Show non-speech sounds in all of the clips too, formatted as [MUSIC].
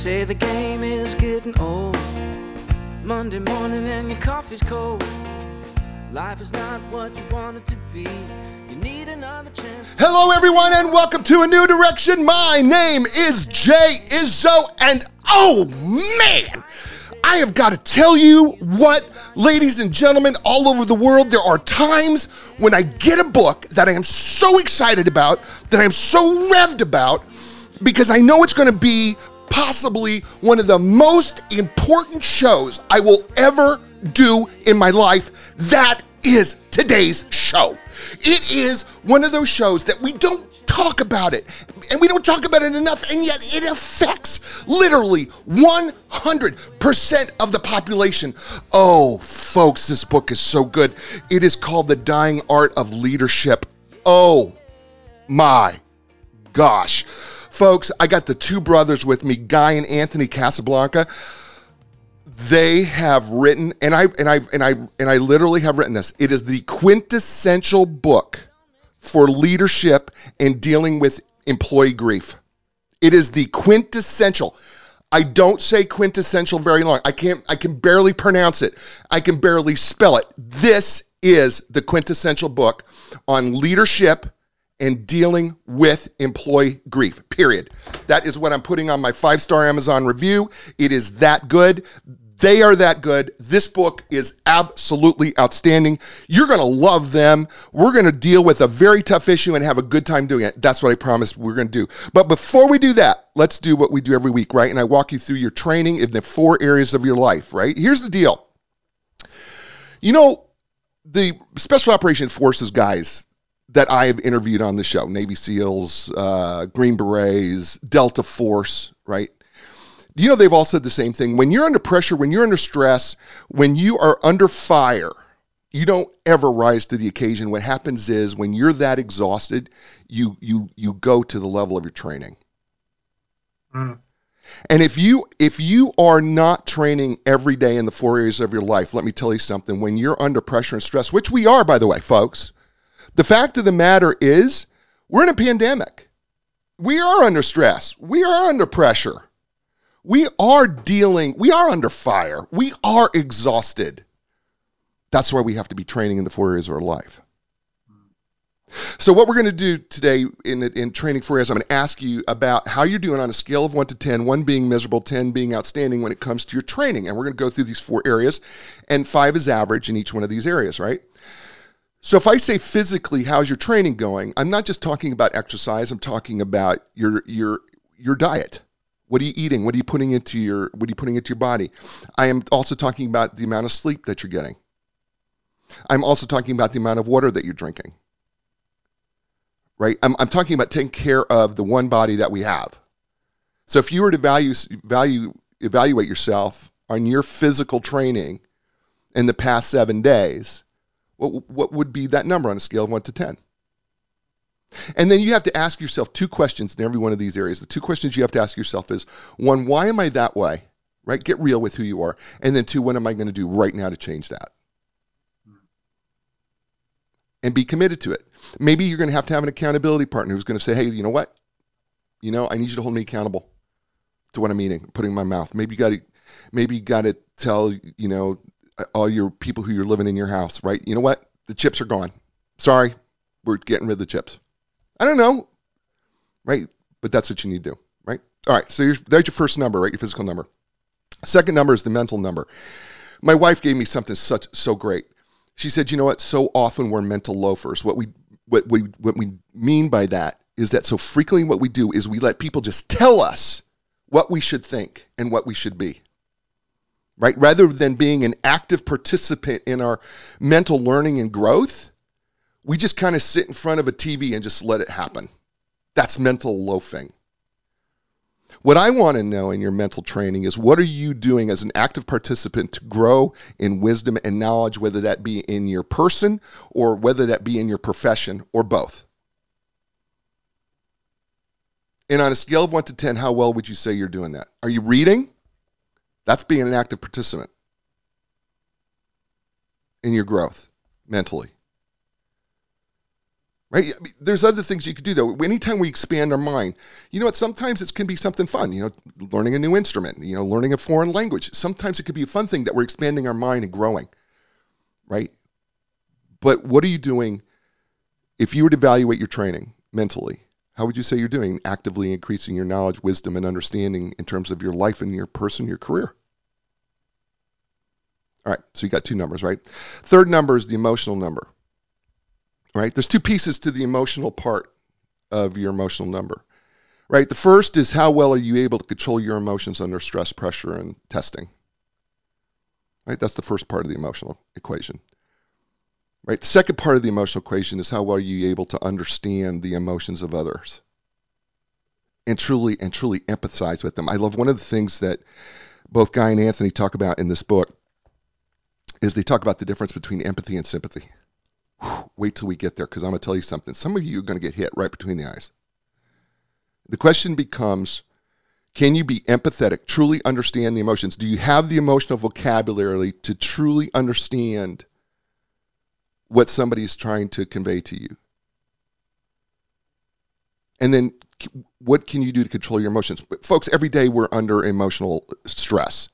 say the game is getting old. Monday morning and your coffee's cold. Life is not what you want it to be. You need another chance. Hello, everyone, and welcome to a new direction. My name is Jay Izzo, and oh man, I have got to tell you what, ladies and gentlemen, all over the world, there are times when I get a book that I am so excited about, that I am so revved about, because I know it's going to be possibly one of the most important shows I will ever do in my life. That is today's show. It is one of those shows that we don't talk about it and we don't talk about it enough and yet it affects literally 100% of the population. Oh, folks, this book is so good. It is called The Dying Art of Leadership. Oh my gosh. Folks, I got the two brothers with me, Guy and Anthony Casablanca. They have written, and I and I and I and I literally have written this. It is the quintessential book for leadership and dealing with employee grief. It is the quintessential. I don't say quintessential very long. I can't I can barely pronounce it. I can barely spell it. This is the quintessential book on leadership and dealing with employee grief. Period. That is what I'm putting on my five star Amazon review. It is that good. They are that good. This book is absolutely outstanding. You're going to love them. We're going to deal with a very tough issue and have a good time doing it. That's what I promised we're going to do. But before we do that, let's do what we do every week, right? And I walk you through your training in the four areas of your life, right? Here's the deal. You know, the Special Operations Forces guys, that I have interviewed on the show Navy SEALs, uh, Green Berets, Delta Force, right? You know, they've all said the same thing. When you're under pressure, when you're under stress, when you are under fire, you don't ever rise to the occasion. What happens is when you're that exhausted, you you you go to the level of your training. Mm. And if you if you are not training every day in the four areas of your life, let me tell you something. When you're under pressure and stress, which we are, by the way, folks, the fact of the matter is, we're in a pandemic. We are under stress. We are under pressure. We are dealing, we are under fire. We are exhausted. That's why we have to be training in the four areas of our life. So, what we're going to do today in, in training four areas, I'm going to ask you about how you're doing on a scale of 1 to 10, 1 being miserable, 10 being outstanding when it comes to your training. And we're going to go through these four areas, and 5 is average in each one of these areas, right? So if I say physically, how's your training going? I'm not just talking about exercise. I'm talking about your your your diet. What are you eating? What are you putting into your what are you putting into your body? I am also talking about the amount of sleep that you're getting. I'm also talking about the amount of water that you're drinking. Right? I'm, I'm talking about taking care of the one body that we have. So if you were to value value evaluate yourself on your physical training in the past seven days, what, what would be that number on a scale of 1 to 10? And then you have to ask yourself two questions in every one of these areas. The two questions you have to ask yourself is one, why am I that way? Right? Get real with who you are. And then two, what am I going to do right now to change that? And be committed to it. Maybe you're going to have to have an accountability partner who's going to say, hey, you know what? You know, I need you to hold me accountable to what I'm eating, putting in my mouth. Maybe you got to, maybe you got to tell, you know, all your people who you're living in your house, right? You know what? The chips are gone. Sorry, we're getting rid of the chips. I don't know, right? But that's what you need to do, right? All right, so there's your first number, right? Your physical number. Second number is the mental number. My wife gave me something such so great. She said, "You know what? So often we're mental loafers. What we what we what we mean by that is that so frequently what we do is we let people just tell us what we should think and what we should be right? Rather than being an active participant in our mental learning and growth, we just kind of sit in front of a TV and just let it happen. That's mental loafing. What I want to know in your mental training is what are you doing as an active participant to grow in wisdom and knowledge, whether that be in your person or whether that be in your profession or both? And on a scale of 1 to 10, how well would you say you're doing that? Are you reading? That's being an active participant in your growth mentally. right? There's other things you could do though. Anytime we expand our mind, you know what? Sometimes it can be something fun. You know, learning a new instrument. You know, learning a foreign language. Sometimes it could be a fun thing that we're expanding our mind and growing, right? But what are you doing if you were to evaluate your training mentally? How would you say you're doing actively increasing your knowledge, wisdom, and understanding in terms of your life and your person, your career? All right, so you got two numbers, right? Third number is the emotional number right? There's two pieces to the emotional part of your emotional number, right? The first is how well are you able to control your emotions under stress, pressure, and testing, right? That's the first part of the emotional equation, right? The second part of the emotional equation is how well are you able to understand the emotions of others and truly and truly empathize with them. I love one of the things that both Guy and Anthony talk about in this book is they talk about the difference between empathy and sympathy wait till we get there because I'm going to tell you something. Some of you are going to get hit right between the eyes. The question becomes can you be empathetic, truly understand the emotions? Do you have the emotional vocabulary to truly understand what somebody is trying to convey to you? And then what can you do to control your emotions? But folks, every day we're under emotional stress.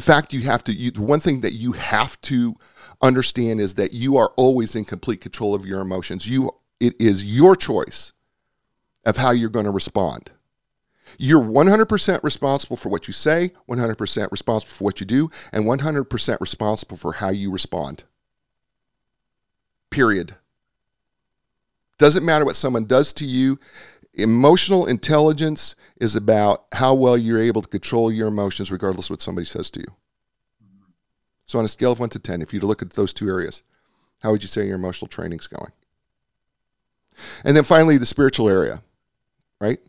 The fact you have to, you, one thing that you have to understand is that you are always in complete control of your emotions. You it is your choice of how you're going to respond. You're 100% responsible for what you say, 100% responsible for what you do, and 100% responsible for how you respond. Period. Doesn't matter what someone does to you. Emotional intelligence is about how well you're able to control your emotions regardless of what somebody says to you. So on a scale of 1 to 10, if you look at those two areas, how would you say your emotional training's going? And then finally, the spiritual area, right?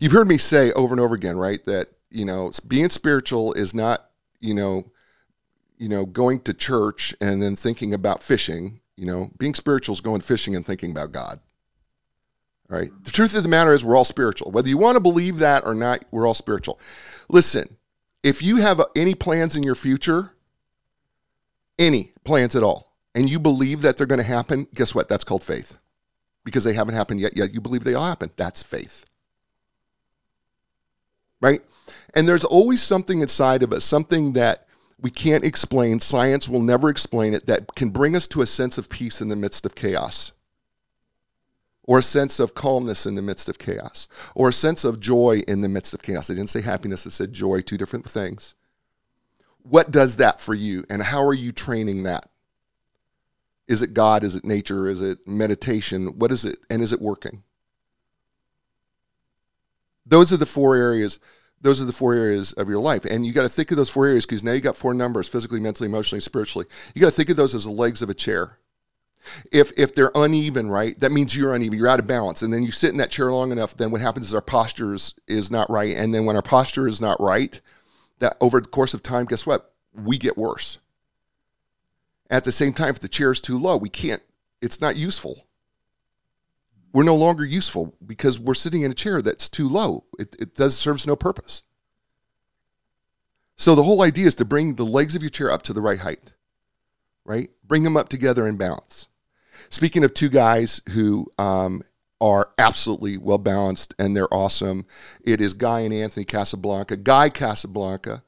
You've heard me say over and over again, right, that, you know, being spiritual is not, you know, you know, going to church and then thinking about fishing. You know, being spiritual is going fishing and thinking about God. Right? The truth of the matter is we're all spiritual. Whether you want to believe that or not, we're all spiritual. Listen, if you have any plans in your future, any plans at all, and you believe that they're going to happen, guess what? That's called faith. Because they haven't happened yet, yet you believe they'll happen. That's faith. Right? And there's always something inside of us, something that we can't explain, science will never explain it, that can bring us to a sense of peace in the midst of chaos. Or a sense of calmness in the midst of chaos. Or a sense of joy in the midst of chaos. I didn't say happiness, I said joy, two different things. What does that for you, and how are you training that? Is it God? Is it nature? Is it meditation? What is it? And is it working? Those are the four areas. Those are the four areas of your life. And you got to think of those four areas because now you got four numbers physically, mentally, emotionally, spiritually. You got to think of those as the legs of a chair. If if they're uneven, right, that means you're uneven. You're out of balance. And then you sit in that chair long enough, then what happens is our posture is, is not right. And then when our posture is not right, that over the course of time, guess what? We get worse. At the same time, if the chair is too low, we can't, it's not useful. We're no longer useful because we're sitting in a chair that's too low. It, it does serves no purpose. So the whole idea is to bring the legs of your chair up to the right height, right? Bring them up together in balance. Speaking of two guys who um, are absolutely well balanced and they're awesome. It is Guy and Anthony Casablanca. Guy Casablanca.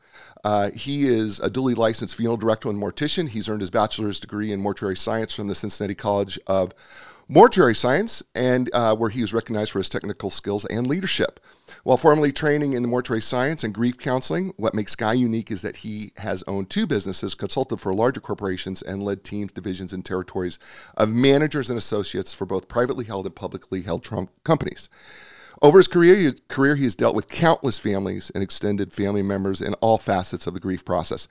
Uh, he is a duly licensed funeral director and mortician. He's earned his bachelor's degree in mortuary science from the Cincinnati College of mortuary science, and uh, where he was recognized for his technical skills and leadership. While formerly training in mortuary science and grief counseling, what makes Guy unique is that he has owned two businesses, consulted for larger corporations, and led teams, divisions, and territories of managers and associates for both privately held and publicly held Trump companies. Over his career, career, he has dealt with countless families and extended family members in all facets of the grief process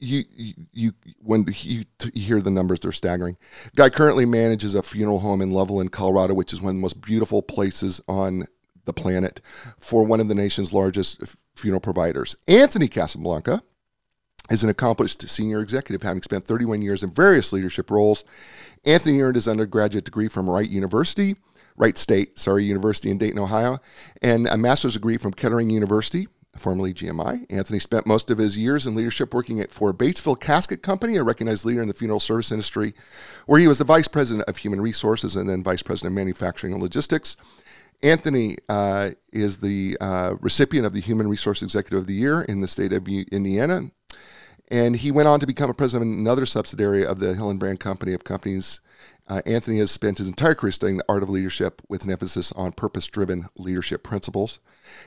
you, you, when you, you hear the numbers, they're staggering. Guy currently manages a funeral home in Loveland, Colorado, which is one of the most beautiful places on the planet for one of the nation's largest funeral providers. Anthony Casablanca is an accomplished senior executive, having spent 31 years in various leadership roles. Anthony earned his undergraduate degree from Wright University, Wright State, sorry, University in Dayton, Ohio, and a master's degree from Kettering University formerly GMI. Anthony spent most of his years in leadership working at, for Batesville Casket Company, a recognized leader in the funeral service industry, where he was the vice president of human resources and then vice president of manufacturing and logistics. Anthony uh, is the uh, recipient of the Human Resource Executive of the Year in the state of Indiana. And he went on to become a president of another subsidiary of the Hillenbrand Company of companies uh, Anthony has spent his entire career studying the art of leadership with an emphasis on purpose driven leadership principles.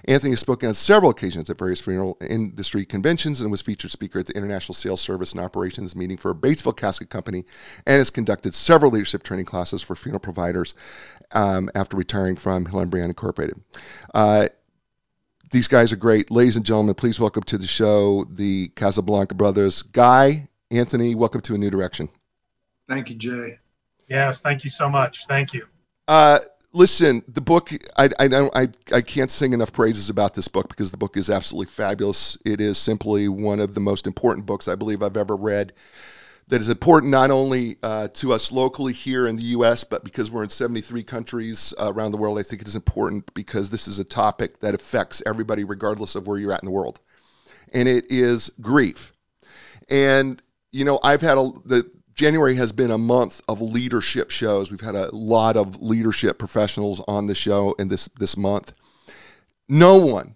Anthony has spoken on several occasions at various funeral industry conventions and was featured speaker at the International Sales Service and Operations meeting for a Batesville Casket Company and has conducted several leadership training classes for funeral providers um, after retiring from Hillenbrand Incorporated. Uh, these guys are great. Ladies and gentlemen, please welcome to the show the Casablanca brothers. Guy, Anthony, welcome to A New Direction. Thank you, Jay. Yes, thank you so much. Thank you. Uh, listen, the book, I, I, I, I can't sing enough praises about this book because the book is absolutely fabulous. It is simply one of the most important books I believe I've ever read that is important not only uh, to us locally here in the U.S., but because we're in 73 countries uh, around the world, I think it is important because this is a topic that affects everybody regardless of where you're at in the world. And it is grief. And, you know, I've had a, the, January has been a month of leadership shows. We've had a lot of leadership professionals on the show in this this month. No one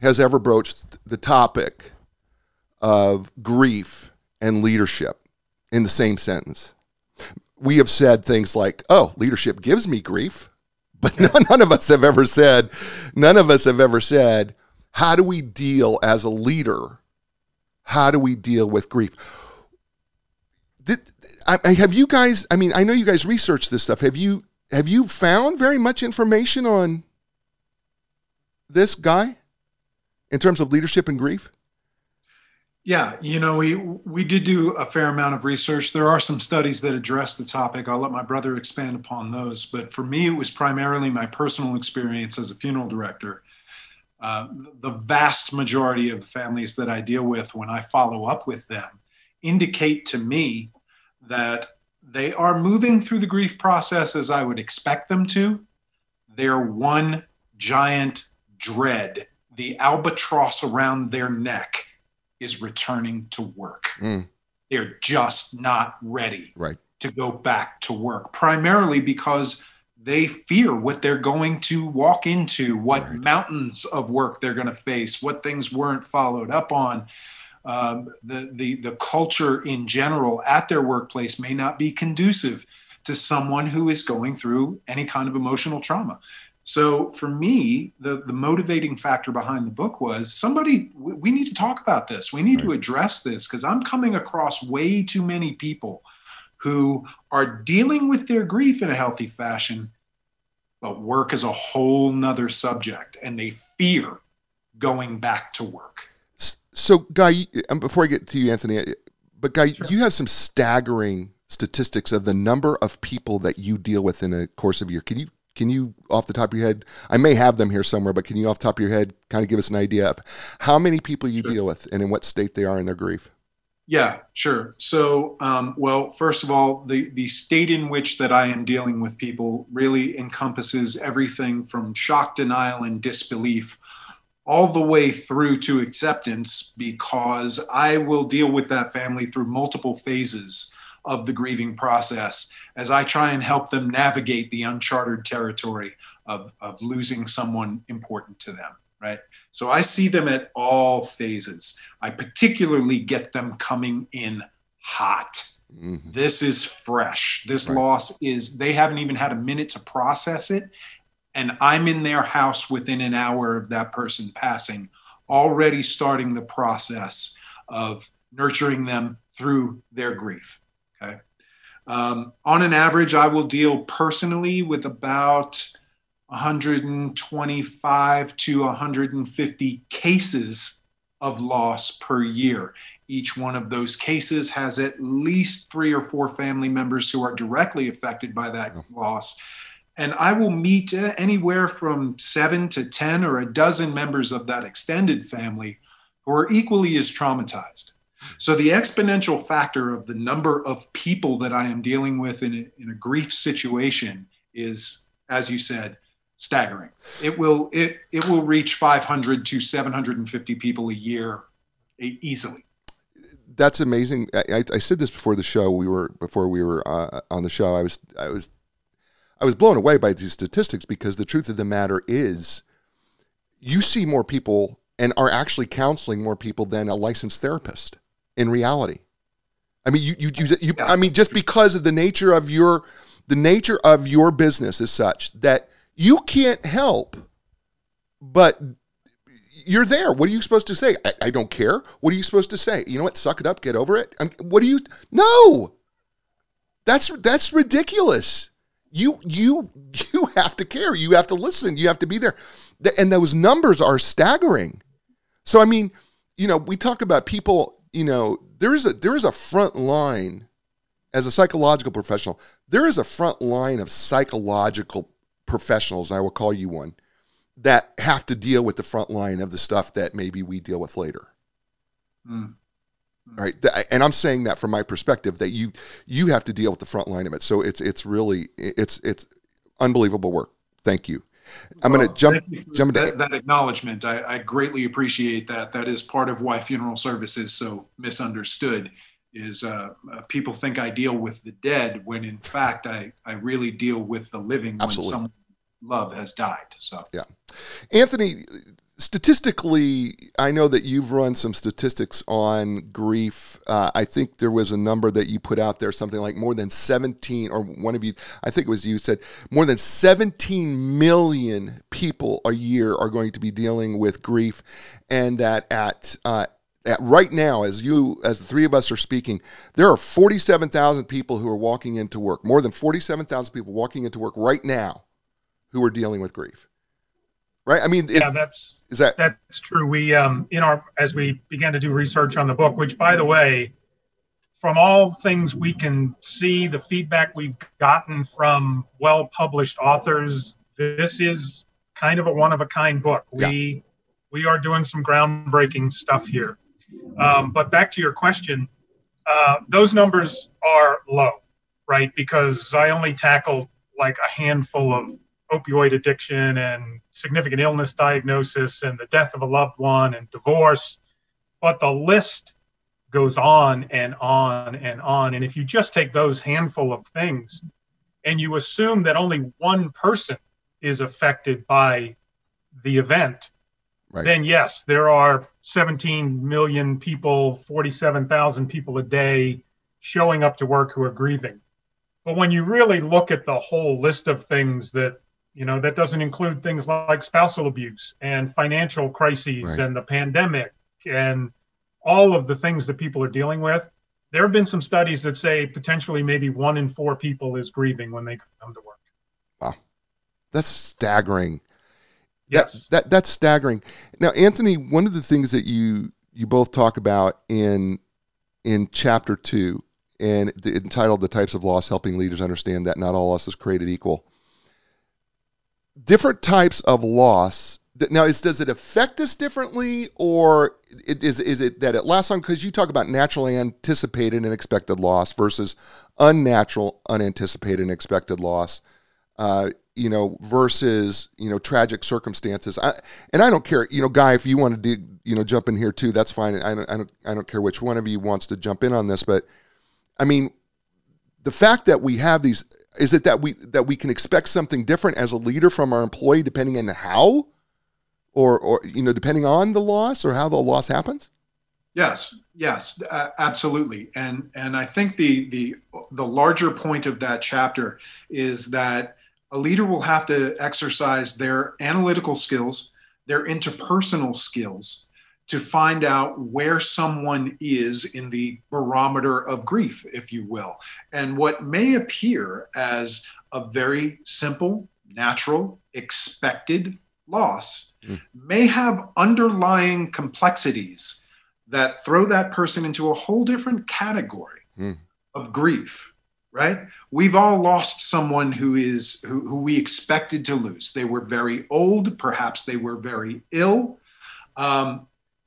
has ever broached the topic of grief and leadership in the same sentence. We have said things like, "Oh, leadership gives me grief," but none, [LAUGHS] none of us have ever said, none of us have ever said, "How do we deal as a leader? How do we deal with grief?" Did, I, have you guys? I mean, I know you guys research this stuff. Have you have you found very much information on this guy in terms of leadership and grief? Yeah, you know, we we did do a fair amount of research. There are some studies that address the topic. I'll let my brother expand upon those. But for me, it was primarily my personal experience as a funeral director. Uh, the vast majority of families that I deal with, when I follow up with them, indicate to me that they are moving through the grief process as I would expect them to. They're one giant dread. The albatross around their neck is returning to work. Mm. They're just not ready right. to go back to work, primarily because they fear what they're going to walk into, what right. mountains of work they're going to face, what things weren't followed up on um, the, the, the culture in general at their workplace may not be conducive to someone who is going through any kind of emotional trauma. So for me, the, the motivating factor behind the book was somebody, we, we need to talk about this. We need right. to address this because I'm coming across way too many people who are dealing with their grief in a healthy fashion, but work is a whole nother subject and they fear going back to work. So, Guy, um, before I get to you, Anthony, uh, but Guy, sure. you have some staggering statistics of the number of people that you deal with in a course of a year. Can you can you off the top of your head? I may have them here somewhere, but can you off the top of your head kind of give us an idea of how many people you sure. deal with and in what state they are in their grief? Yeah, sure. So, um, well, first of all, the the state in which that I am dealing with people really encompasses everything from shock, denial, and disbelief all the way through to acceptance because I will deal with that family through multiple phases of the grieving process as I try and help them navigate the uncharted territory of, of losing someone important to them, right? So I see them at all phases. I particularly get them coming in hot. Mm-hmm. This is fresh. This right. loss is, they haven't even had a minute to process it and I'm in their house within an hour of that person passing, already starting the process of nurturing them through their grief. Um, on an average, I will deal personally with about 125 to 150 cases of loss per year. Each one of those cases has at least three or four family members who are directly affected by that loss and I will meet anywhere from seven to 10 or a dozen members of that extended family who are equally as traumatized. So the exponential factor of the number of people that I am dealing with in a, in a grief situation is, as you said, staggering. It will it it will reach 500 to 750 people a year easily. That's amazing. I, I said this before the show. We were before we were uh, on the show. I was I was I was blown away by these statistics because the truth of the matter is, you see more people and are actually counseling more people than a licensed therapist in reality. I mean, you you, you, you I mean, just because of the nature of your the nature of your business is such that you can't help but you're there. What are you supposed to say? I, I, don't care. What are you supposed to say? You know what? Suck it up. Get over it. I'm, what do you? No. That's that's ridiculous. You you [LAUGHS] you have to care. You have to listen. You have to be there. And those numbers are staggering. So I mean, you know, we talk about people. You know, there is a there is a front line as a psychological professional. There is a front line of psychological professionals, and I will call you one, that have to deal with the front line of the stuff that maybe we deal with later. Mm. Right, and I'm saying that from my perspective that you you have to deal with the front line of it. So it's it's really it's it's unbelievable work. Thank you. I'm well, going to jump jump that, into that acknowledgement. I, I greatly appreciate that. That is part of why funeral service is so misunderstood. Is uh, uh, people think I deal with the dead when in fact I I really deal with the living Absolutely. when someone love has died. So yeah, Anthony, statistically, I know that you've run some statistics on grief. Uh, I think there was a number that you put out there, something like more than 17, or one of you, I think it was you said, more than 17 million people a year are going to be dealing with grief, and that at uh, at right now, as you, as the three of us are speaking, there are 47,000 people who are walking into work. More than 47,000 people walking into work right now who are dealing with grief. Right? I mean, yeah, that's is that that's true. We um in our as we began to do research on the book, which by the way, from all things we can see, the feedback we've gotten from well-published authors, this is kind of a one-of-a-kind book. We yeah. we are doing some groundbreaking stuff here. Um, but back to your question, uh, those numbers are low, right? Because I only tackle like a handful of opioid addiction and significant illness diagnosis and the death of a loved one and divorce. But the list goes on and on and on. And if you just take those handful of things and you assume that only one person is affected by the event, right. then yes, there are 17 million people, 47,000 people a day showing up to work who are grieving. But when you really look at the whole list of things that you know, that doesn't include things like spousal abuse and financial crises right. and the pandemic and all of the things that people are dealing with. There have been some studies that say potentially maybe one in four people is grieving when they come to work. Wow. That's staggering. Yes. That, that that's staggering. Now, Anthony, one of the things that you you both talk about in in chapter two and entitled "The Types of Loss: Helping Leaders Understand That Not All Loss is Created Equal." Different types of loss. Now, is, does it affect us differently, or is is it that it lasts on? Because you talk about naturally anticipated and expected loss versus unnatural, unanticipated and expected loss. Uh, you know, versus you know tragic circumstances. I, and I don't care, you know, Guy, if you want to, you know, jump in here too, that's fine. I don't, I don't, I don't care which one of you wants to jump in on this, but I mean, the fact that we have these is it that we that we can expect something different as a leader from our employee depending on how? Or or you know depending on the loss or how the loss happens? Yes yes uh, absolutely. And and i think the the the larger point of that chapter is that a leader will have to exercise their analytical skills their interpersonal skills to find out where someone is in the barometer of grief, if you will. And what may appear as a very simple, natural, expected loss mm. may have underlying complexities that throw that person into a whole different category mm. of grief right we've all lost someone who is who, who we expected to lose they were very old perhaps they were very ill um,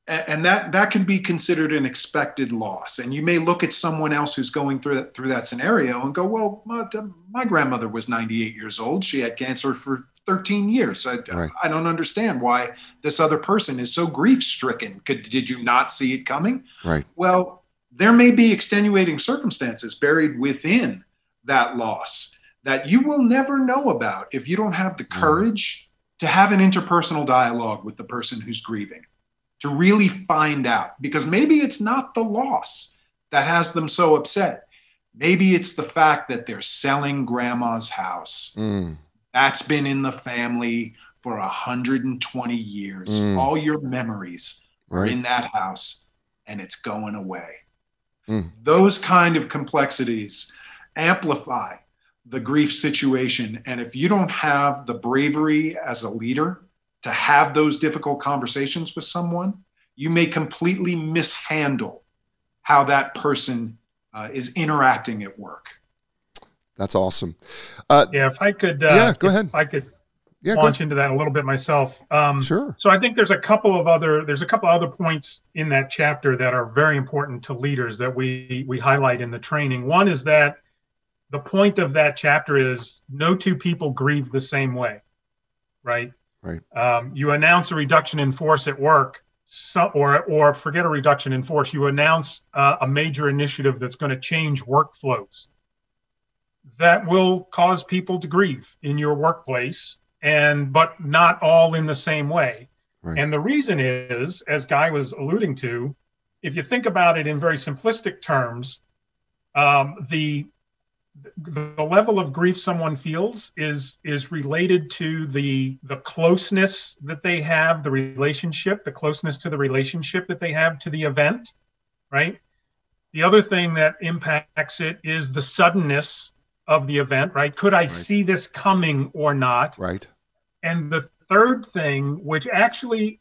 and that that can be considered an expected loss and you may look at someone else who's going through that through that scenario and go well my, my grandmother was 98 years old she had cancer for 13 years I, right. I don't understand why this other person is so grief stricken Could, did you not see it coming right well there may be extenuating circumstances buried within that loss that you will never know about if you don't have the mm. courage mm. to have an interpersonal dialogue with the person who's grieving to really find out because maybe it's not the loss that has them so upset. Maybe it's the fact that they're selling grandma's house. Mm. That's been in the family for 120 years. Mm. All your memories are in that house and it's going away. Mm. Those kind of complexities amplify the grief situation. And if you don't have the bravery as a leader to have those difficult conversations with someone, you may completely mishandle how that person uh, is interacting at work. That's awesome. Uh, yeah, if I could, uh, yeah, go ahead. I could yeah, launch into that a little bit myself. Um, sure. So I think there's a couple of other there's a couple of other points in that chapter that are very important to leaders that we we highlight in the training. One is that the point of that chapter is no two people grieve the same way, right? Right. Um, you announce a reduction in force at work, so, or or forget a reduction in force. You announce uh, a major initiative that's going to change workflows. That will cause people to grieve in your workplace, and but not all in the same way. Right. And the reason is, as Guy was alluding to, if you think about it in very simplistic terms, um, the the level of grief someone feels is is related to the the closeness that they have the relationship the closeness to the relationship that they have to the event right? The other thing that impacts it is the suddenness of the event right? Could i right. see this coming or not? Right. And the third thing which actually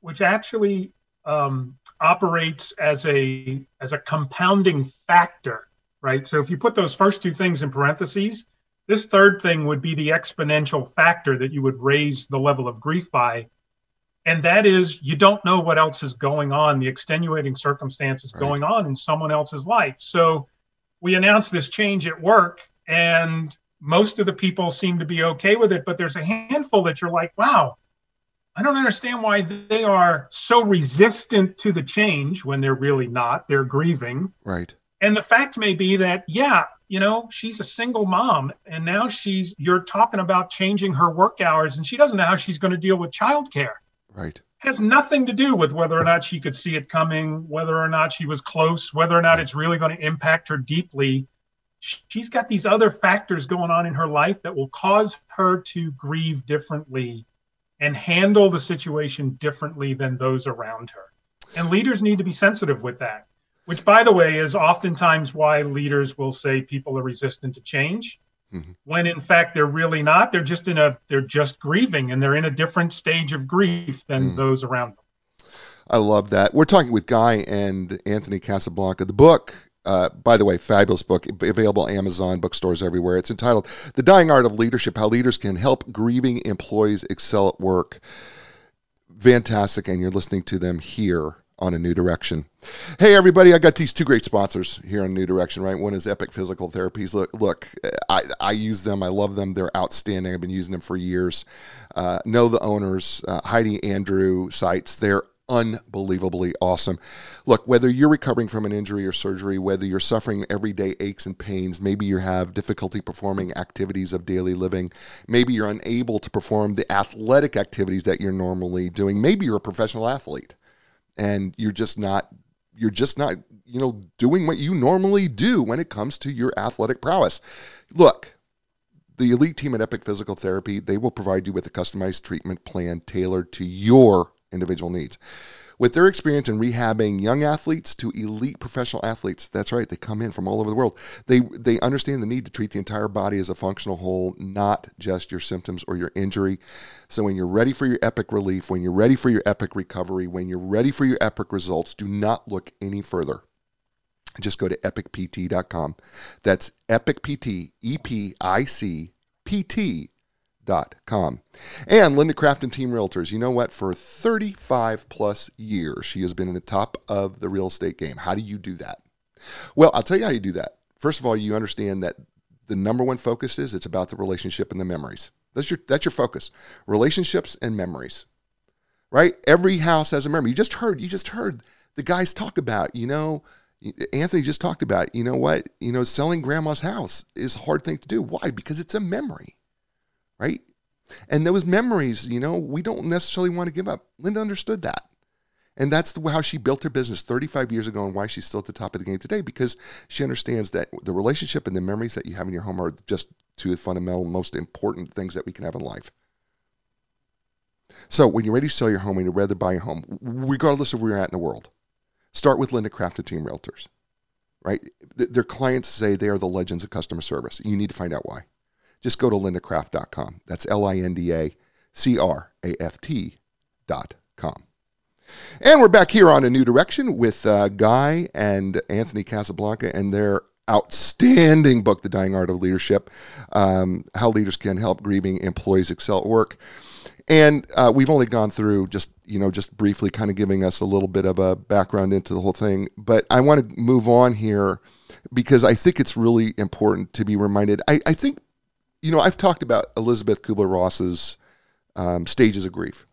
which actually um, operates as a as a compounding factor right? So if you put those first two things in parentheses, this third thing would be the exponential factor that you would raise the level of grief by. And that is you don't know what else is going on, the extenuating circumstances right. going on in someone else's life. So we announced this change at work and most of the people seem to be okay with it, but there's a handful that you're like, wow, I don't understand why they are so resistant to the change when they're really not. They're grieving. Right. And the fact may be that, yeah, you know, she's a single mom and now she's, you're talking about changing her work hours and she doesn't know how she's going to deal with childcare. Right. Has nothing to do with whether or not she could see it coming, whether or not she was close, whether or not right. it's really going to impact her deeply. She's got these other factors going on in her life that will cause her to grieve differently and handle the situation differently than those around her. And leaders need to be sensitive with that which by the way is oftentimes why leaders will say people are resistant to change mm-hmm. when in fact they're really not they're just in a they're just grieving and they're in a different stage of grief than mm. those around them i love that we're talking with guy and anthony casablanca the book uh, by the way, fabulous book, available Amazon, bookstores everywhere. It's entitled The Dying Art of Leadership How Leaders Can Help Grieving Employees Excel at Work. Fantastic, and you're listening to them here on a new direction. Hey everybody, I got these two great sponsors here on New Direction, right? One is Epic Physical Therapies. Look, look, I, I use them. I love them. They're outstanding. I've been using them for years. Uh, know the owners, uh, Heidi Andrew Seitz. They're unbelievably awesome. Look, whether you're recovering from an injury or surgery, whether you're suffering everyday aches and pains, maybe you have difficulty performing activities of daily living, maybe you're unable to perform the athletic activities that you're normally doing, maybe you're a professional athlete and you're just not you're just not you know doing what you normally do when it comes to your athletic prowess. Look, the elite team at Epic Physical Therapy, they will provide you with a customized treatment plan tailored to your individual needs. With their experience in rehabbing young athletes to elite professional athletes, that's right, they come in from all over the world. They they understand the need to treat the entire body as a functional whole, not just your symptoms or your injury. So when you're ready for your epic relief, when you're ready for your epic recovery, when you're ready for your epic results, do not look any further. Just go to epicpt.com. That's epicpt, E P I C P T com. And Linda Craft and Team Realtors, you know what? For 35 plus years, she has been in the top of the real estate game. How do you do that? Well, I'll tell you how you do that. First of all, you understand that the number one focus is it's about the relationship and the memories. That's your that's your focus. Relationships and memories. Right? Every house has a memory. You just heard you just heard the guys talk about, you know, Anthony just talked about, you know what? You know, selling grandma's house is a hard thing to do. Why? Because it's a memory. Right? And those memories, you know, we don't necessarily want to give up. Linda understood that. And that's the, how she built her business 35 years ago and why she's still at the top of the game today because she understands that the relationship and the memories that you have in your home are just two fundamental, most important things that we can have in life. So when you're ready to sell your home and you're ready to buy your home, regardless of where you're at in the world, start with Linda Craft and Team Realtors. Right? Their clients say they are the legends of customer service. You need to find out why. Just go to lindacraft.com. That's L-I-N-D-A-C-R-A-F-T.com. And we're back here on A New Direction with uh, Guy and Anthony Casablanca and their outstanding book, The Dying Art of Leadership um, How Leaders Can Help Grieving Employees Excel at Work. And uh, we've only gone through just, you know, just briefly kind of giving us a little bit of a background into the whole thing. But I want to move on here because I think it's really important to be reminded. I, I think, you know, I've talked about Elisabeth Kübler-Ross's um, stages of grief.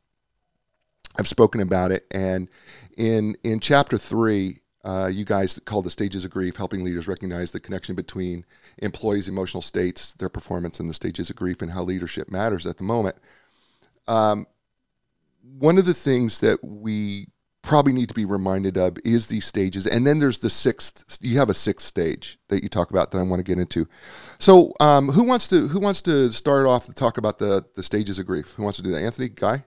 I've spoken about it, and in in chapter three, uh, you guys call the stages of grief, helping leaders recognize the connection between employees' emotional states, their performance, and the stages of grief, and how leadership matters at the moment. Um, one of the things that we probably need to be reminded of is these stages, and then there's the sixth. You have a sixth stage that you talk about that I want to get into. So, um, who wants to who wants to start off to talk about the the stages of grief? Who wants to do that? Anthony, Guy.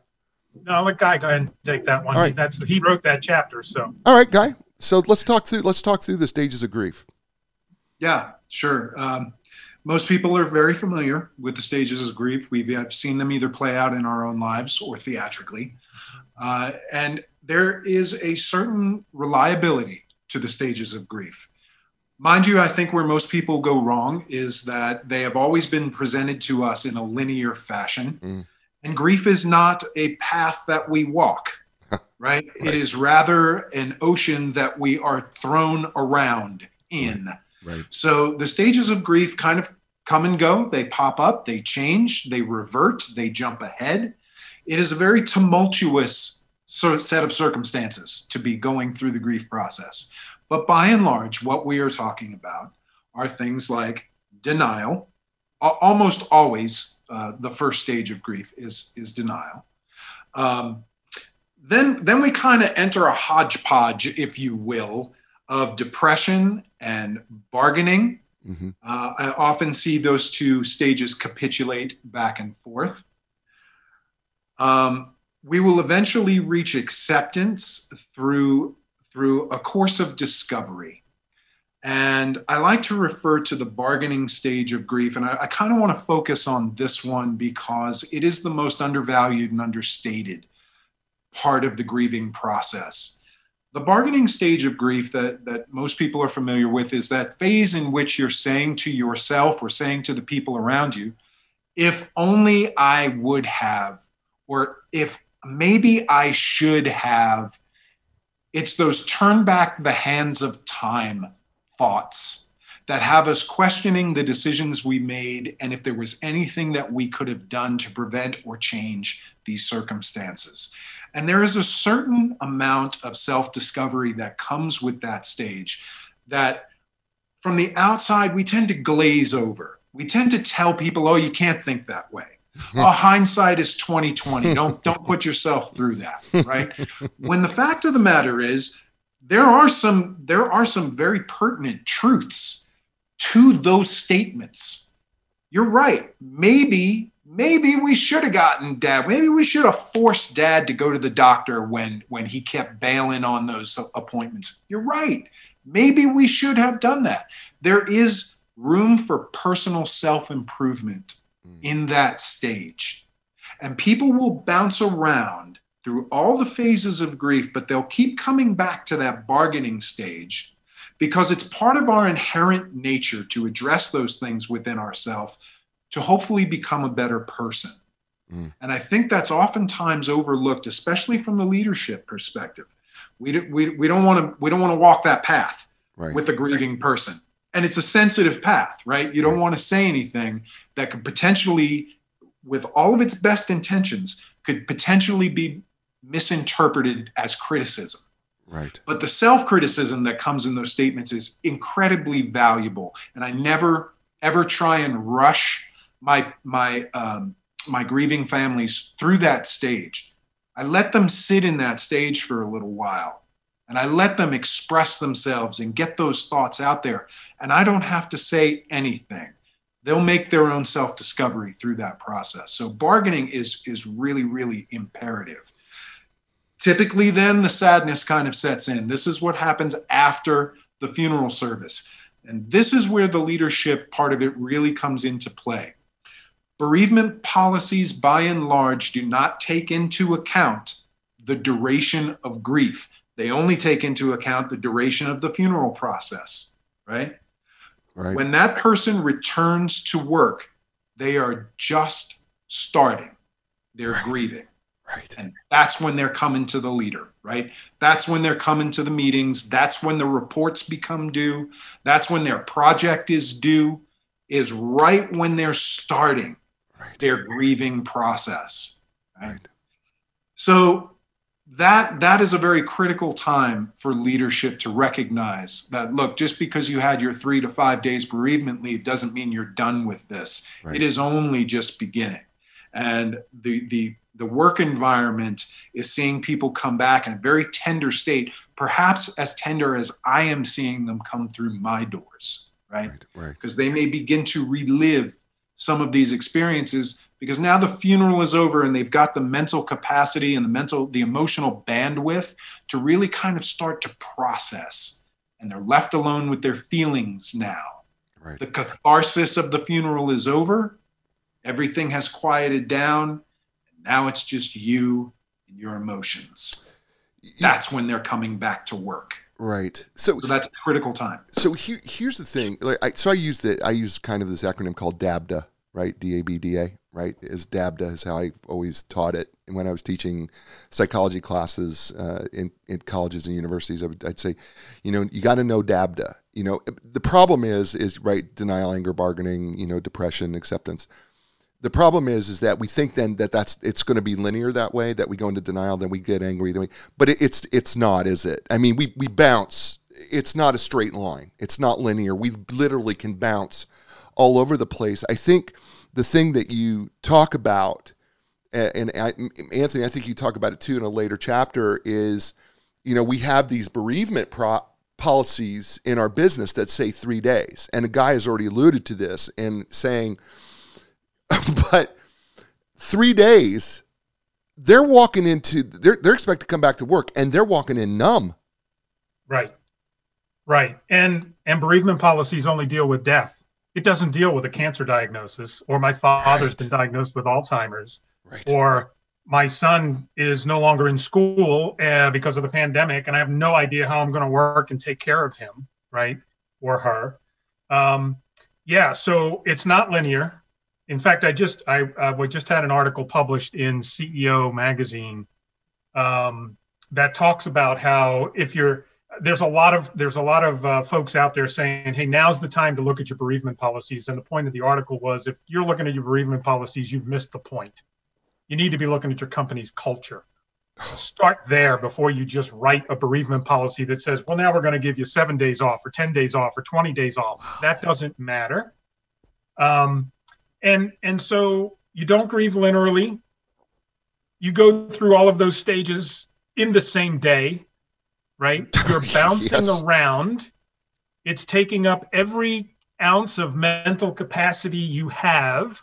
No, let Guy go ahead and take that one. All right. That's he wrote that chapter, so. All right, Guy. So let's talk through let's talk through the stages of grief. Yeah, sure. Um, most people are very familiar with the stages of grief. We've seen them either play out in our own lives or theatrically. Uh, and there is a certain reliability to the stages of grief. Mind you, I think where most people go wrong is that they have always been presented to us in a linear fashion. Mm. And grief is not a path that we walk, right? [LAUGHS] Right. It is rather an ocean that we are thrown around in. Right. So the stages of grief kind of come and go. They pop up, they change, they revert, they jump ahead. It is a very tumultuous set of circumstances to be going through the grief process. But by and large, what we are talking about are things like denial. Almost always, uh, the first stage of grief is is denial. Um, then then we kind of enter a hodgepodge, if you will, of depression and bargaining. hmm Uh, I often see those two stages capitulate back and forth. Um, we will eventually reach acceptance through through a course of discovery. And I like to refer to the bargaining stage of grief, and I, I kind of want to focus on this one because it is the most undervalued and understated part of the grieving process. The bargaining stage of grief that, that most people are familiar with is that phase in which you're saying to yourself or saying to the people around you, if only I would have, or if maybe I should have. It's those turn back the hands of time thoughts that have us questioning the decisions we made and if there was anything that we could have done to prevent or change these circumstances. And there is a certain amount of self discovery that comes with that stage that from the outside we tend to glaze over. We tend to tell people, oh, you can't think that way. [LAUGHS] oh, hindsight is 2020. Don't don't put yourself through that, right? [LAUGHS] when the fact of the matter is there are some there are some very pertinent truths to those statements. You're right. Maybe maybe we should have gotten dad. Maybe we should have forced dad to go to the doctor when when he kept bailing on those appointments. You're right. Maybe we should have done that. There is room for personal self-improvement in that stage. And people will bounce around through all the phases of grief, but they'll keep coming back to that bargaining stage because it's part of our inherent nature to address those things within ourselves to hopefully become a better person. Mm. And I think that's oftentimes overlooked, especially from the leadership perspective. We, do, we, we don't want to we don't want to walk that path right. with a grieving person. And it's a sensitive path, right? You don't want to say anything that could potentially, with all of its best intentions, could potentially be misinterpreted as criticism. Right. But the self criticism that comes in those statements is incredibly valuable. And I never, ever try and rush my, my, um, my grieving families through that stage. I let them sit in that stage for a little while and I let them express themselves and get those thoughts out there. And I don't have to say anything. They'll make their own self discovery through that process. So bargaining is, is really, really imperative. Typically, then the sadness kind of sets in. This is what happens after the funeral service. And this is where the leadership part of it really comes into play. Bereavement policies, by and large, do not take into account the duration of grief. They only take into account the duration of the funeral process, right? Right. When that person returns to work, they are just starting. They're right. grieving. Right. And that's when they're coming to the leader, right? That's when they're coming to the meetings. That's when the reports become due. That's when their project is due, is right when they're starting right. their grieving process. Right? right. So that that is a very critical time for leadership to recognize that look just because you had your three to five days bereavement leave doesn't mean you're done with this right. it is only just beginning and the the the work environment is seeing people come back in a very tender state perhaps as tender as i am seeing them come through my doors right because right, right. they may begin to relive some of these experiences because now the funeral is over and they've got the mental capacity and the mental the emotional bandwidth to really kind of start to process and they're left alone with their feelings now right. the catharsis of the funeral is over everything has quieted down and now it's just you and your emotions that's when they're coming back to work Right. So, so, that's a critical time. So he, here's the thing. Like, I, so I use the I use kind of this acronym called DABDA, right? D A B D A right? Is DABDA is how I always taught it. And when I was teaching psychology classes uh, in, in colleges and universities, I would, I'd say, you know, you got to know DABDA. You know, the problem is, is right, denial, anger, bargaining, you know, depression, acceptance. The problem is, is that we think then that that's it's going to be linear that way. That we go into denial, then we get angry, then we, but it, it's it's not, is it? I mean, we we bounce. It's not a straight line. It's not linear. We literally can bounce all over the place. I think the thing that you talk about, and, Anthony, I think you talk about it too in a later chapter, is you know we have these bereavement pro- policies in our business that say three days, and a guy has already alluded to this in saying, [LAUGHS] but three days, they're walking into they're they're expected to come back to work, and they're walking in numb. Right, right, and and bereavement policies only deal with death it doesn't deal with a cancer diagnosis or my father's right. been diagnosed with Alzheimer's right. or my son is no longer in school uh, because of the pandemic and I have no idea how I'm going to work and take care of him, right? Or her. Um, yeah, so it's not linear. In fact, I just I uh, we just had an article published in CEO magazine um, that talks about how if you're there's a lot of there's a lot of uh, folks out there saying, hey, now's the time to look at your bereavement policies. And the point of the article was, if you're looking at your bereavement policies, you've missed the point. You need to be looking at your company's culture. Start there before you just write a bereavement policy that says, well, now we're going to give you seven days off, or 10 days off, or 20 days off. That doesn't matter. Um, and and so you don't grieve linearly. You go through all of those stages in the same day right? [LAUGHS] You're bouncing yes. around. It's taking up every ounce of mental capacity you have.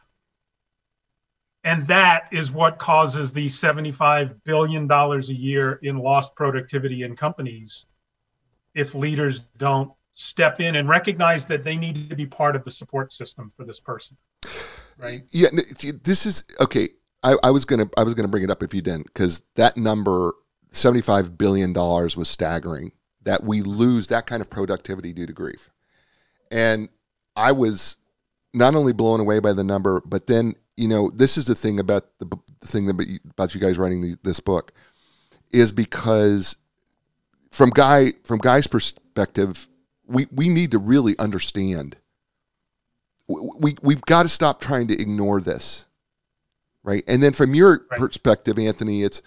And that is what causes the $75 billion a year in lost productivity in companies if leaders don't step in and recognize that they need to be part of the support system for this person. Right? Yeah, this is okay. I, I was gonna I was gonna bring it up if you didn't, because that number $75 billion was staggering that we lose that kind of productivity due to grief. And I was not only blown away by the number, but then you know this is the thing about the, the thing about you, about you guys writing the, this book is because from guy from guy's perspective, we we need to really understand. We we've got to stop trying to ignore this, right? And then from your Right. perspective, Anthony, it's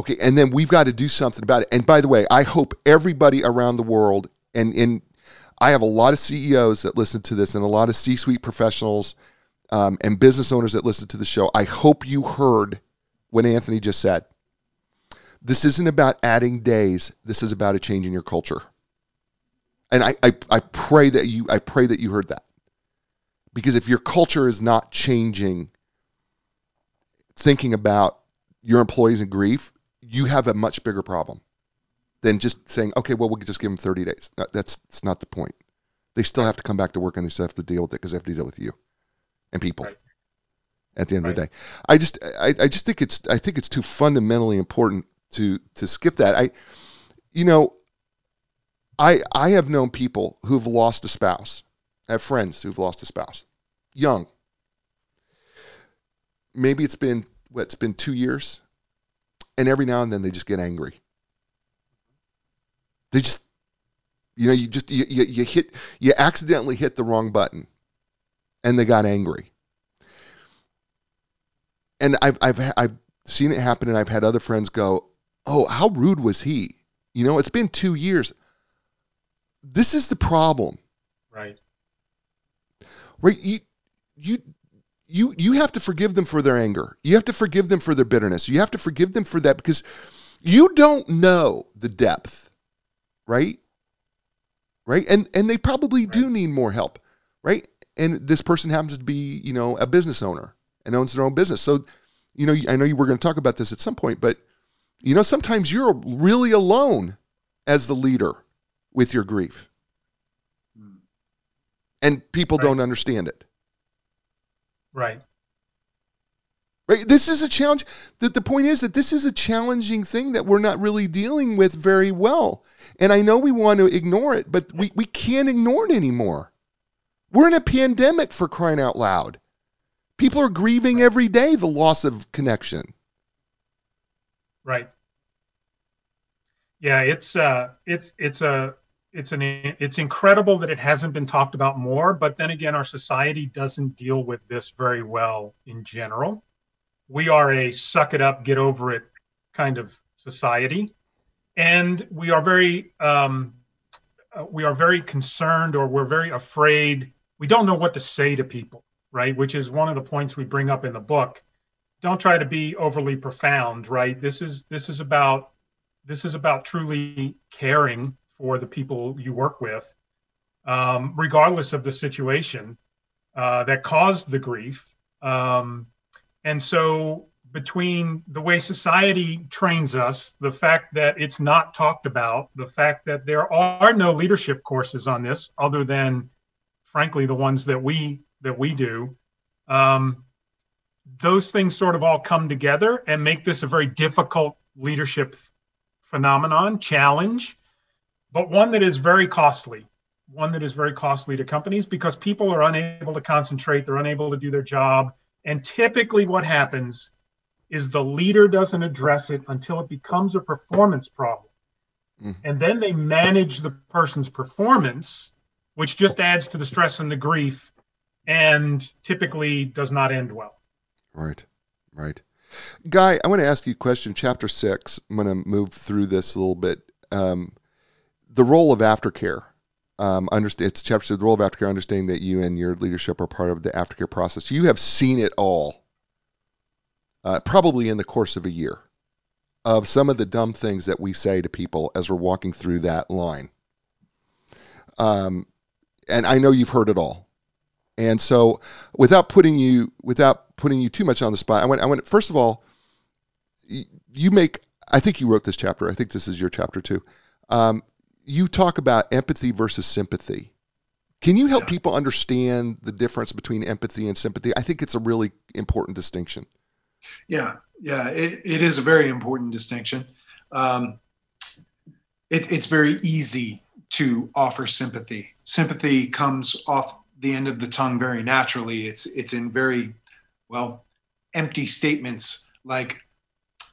okay. And then we've got to do something about it. And by the way, I hope everybody around the world and in I have a lot of CEOs that listen to this and a lot of C-suite professionals um, and business owners that listen to the show. I hope you heard what Anthony just said. This isn't about adding days. This is about a change in your culture. And I, I, I pray that you I pray that you heard that. Because if your culture is not changing, thinking about your employees and grief, you have a much bigger problem than just saying, okay, well, we'll just give them 30 days. No, That's, that's not the point. They still have to come back to work and they still have to deal with it because they have to deal with you and people Right. at the end of the day. I just, I, I just think it's, I think it's too fundamentally important to, to skip that. I, you know, I, I have known people who've lost a spouse. I have friends who've lost a spouse, young. Maybe it's been, what, it's been two years. And every now and then they just get angry. They just, you know, you just, you, you, you hit, you accidentally hit the wrong button and they got angry. And I've, I've, I've seen it happen and I've had other friends go, oh, how rude was he? You know, it's been two years. This is the problem, Right. right? You, you, you, you have to forgive them for their anger. You have to forgive them for their bitterness. You have to forgive them for that because you don't know the depth, right? Right? And and they probably do need more help, right? And this person happens to be, you know, a business owner and owns their own business. So, you know, I know you were going to talk about this at some point, but you know, sometimes you're really alone as the leader with your grief, Hmm. and people Right. don't understand it. Right. Right? This is a challenge. The, the point is that this is a challenging thing that we're not really dealing with very well. And I know we want to ignore it, but we, we can't ignore it anymore. We're in a pandemic for crying out loud. People are grieving Right. every day the loss of connection. Right. Yeah, it's uh it's it's a it's an it's incredible that it hasn't been talked about more, but then again our society doesn't deal with this very well in general. We are a suck it up, get over it kind of society. And we are very um uh, we are very concerned or we're very afraid. We don't know what to say to people, right? Which is one of the points we bring up in the book don't try to be overly profound right this is this is about this is about truly caring for the people you work with um, regardless of the situation uh, that caused the grief. Um, and so between the way society trains us the fact that it's not talked about the fact that there are no leadership courses on this other than frankly the ones that we that we do um, those things sort of all come together and make this a very difficult leadership phenomenon, challenge, but one that is very costly. One that is very costly to companies because people are unable to concentrate, they're unable to do their job. And typically, what happens is the leader doesn't address it until it becomes a performance problem. Mhm. And then they manage the person's performance, which just adds to the stress and the grief and typically does not end well. Right, right. Guy, I want to ask you a question. Chapter six. I'm going to move through this a little bit. Um, the role of aftercare. Um, understand it's chapter the role of aftercare. Understanding that you and your leadership are part of the aftercare process. You have seen it all, uh, probably in the course of a year, of some of the dumb things that we say to people as we're walking through that line. Um, and I know you've heard it all. And so, without putting you without putting you too much on the spot, I want I first of all, you make I think you wrote this chapter. I think this is your chapter too. Um, you talk about empathy versus sympathy. Can you help Yeah. people understand the difference between empathy and sympathy? I think it's a really important distinction. Yeah, yeah, it, it is a very important distinction. Um, it, it's very easy to offer sympathy. Sympathy comes off the end of the tongue very naturally. It's it's in very well empty statements like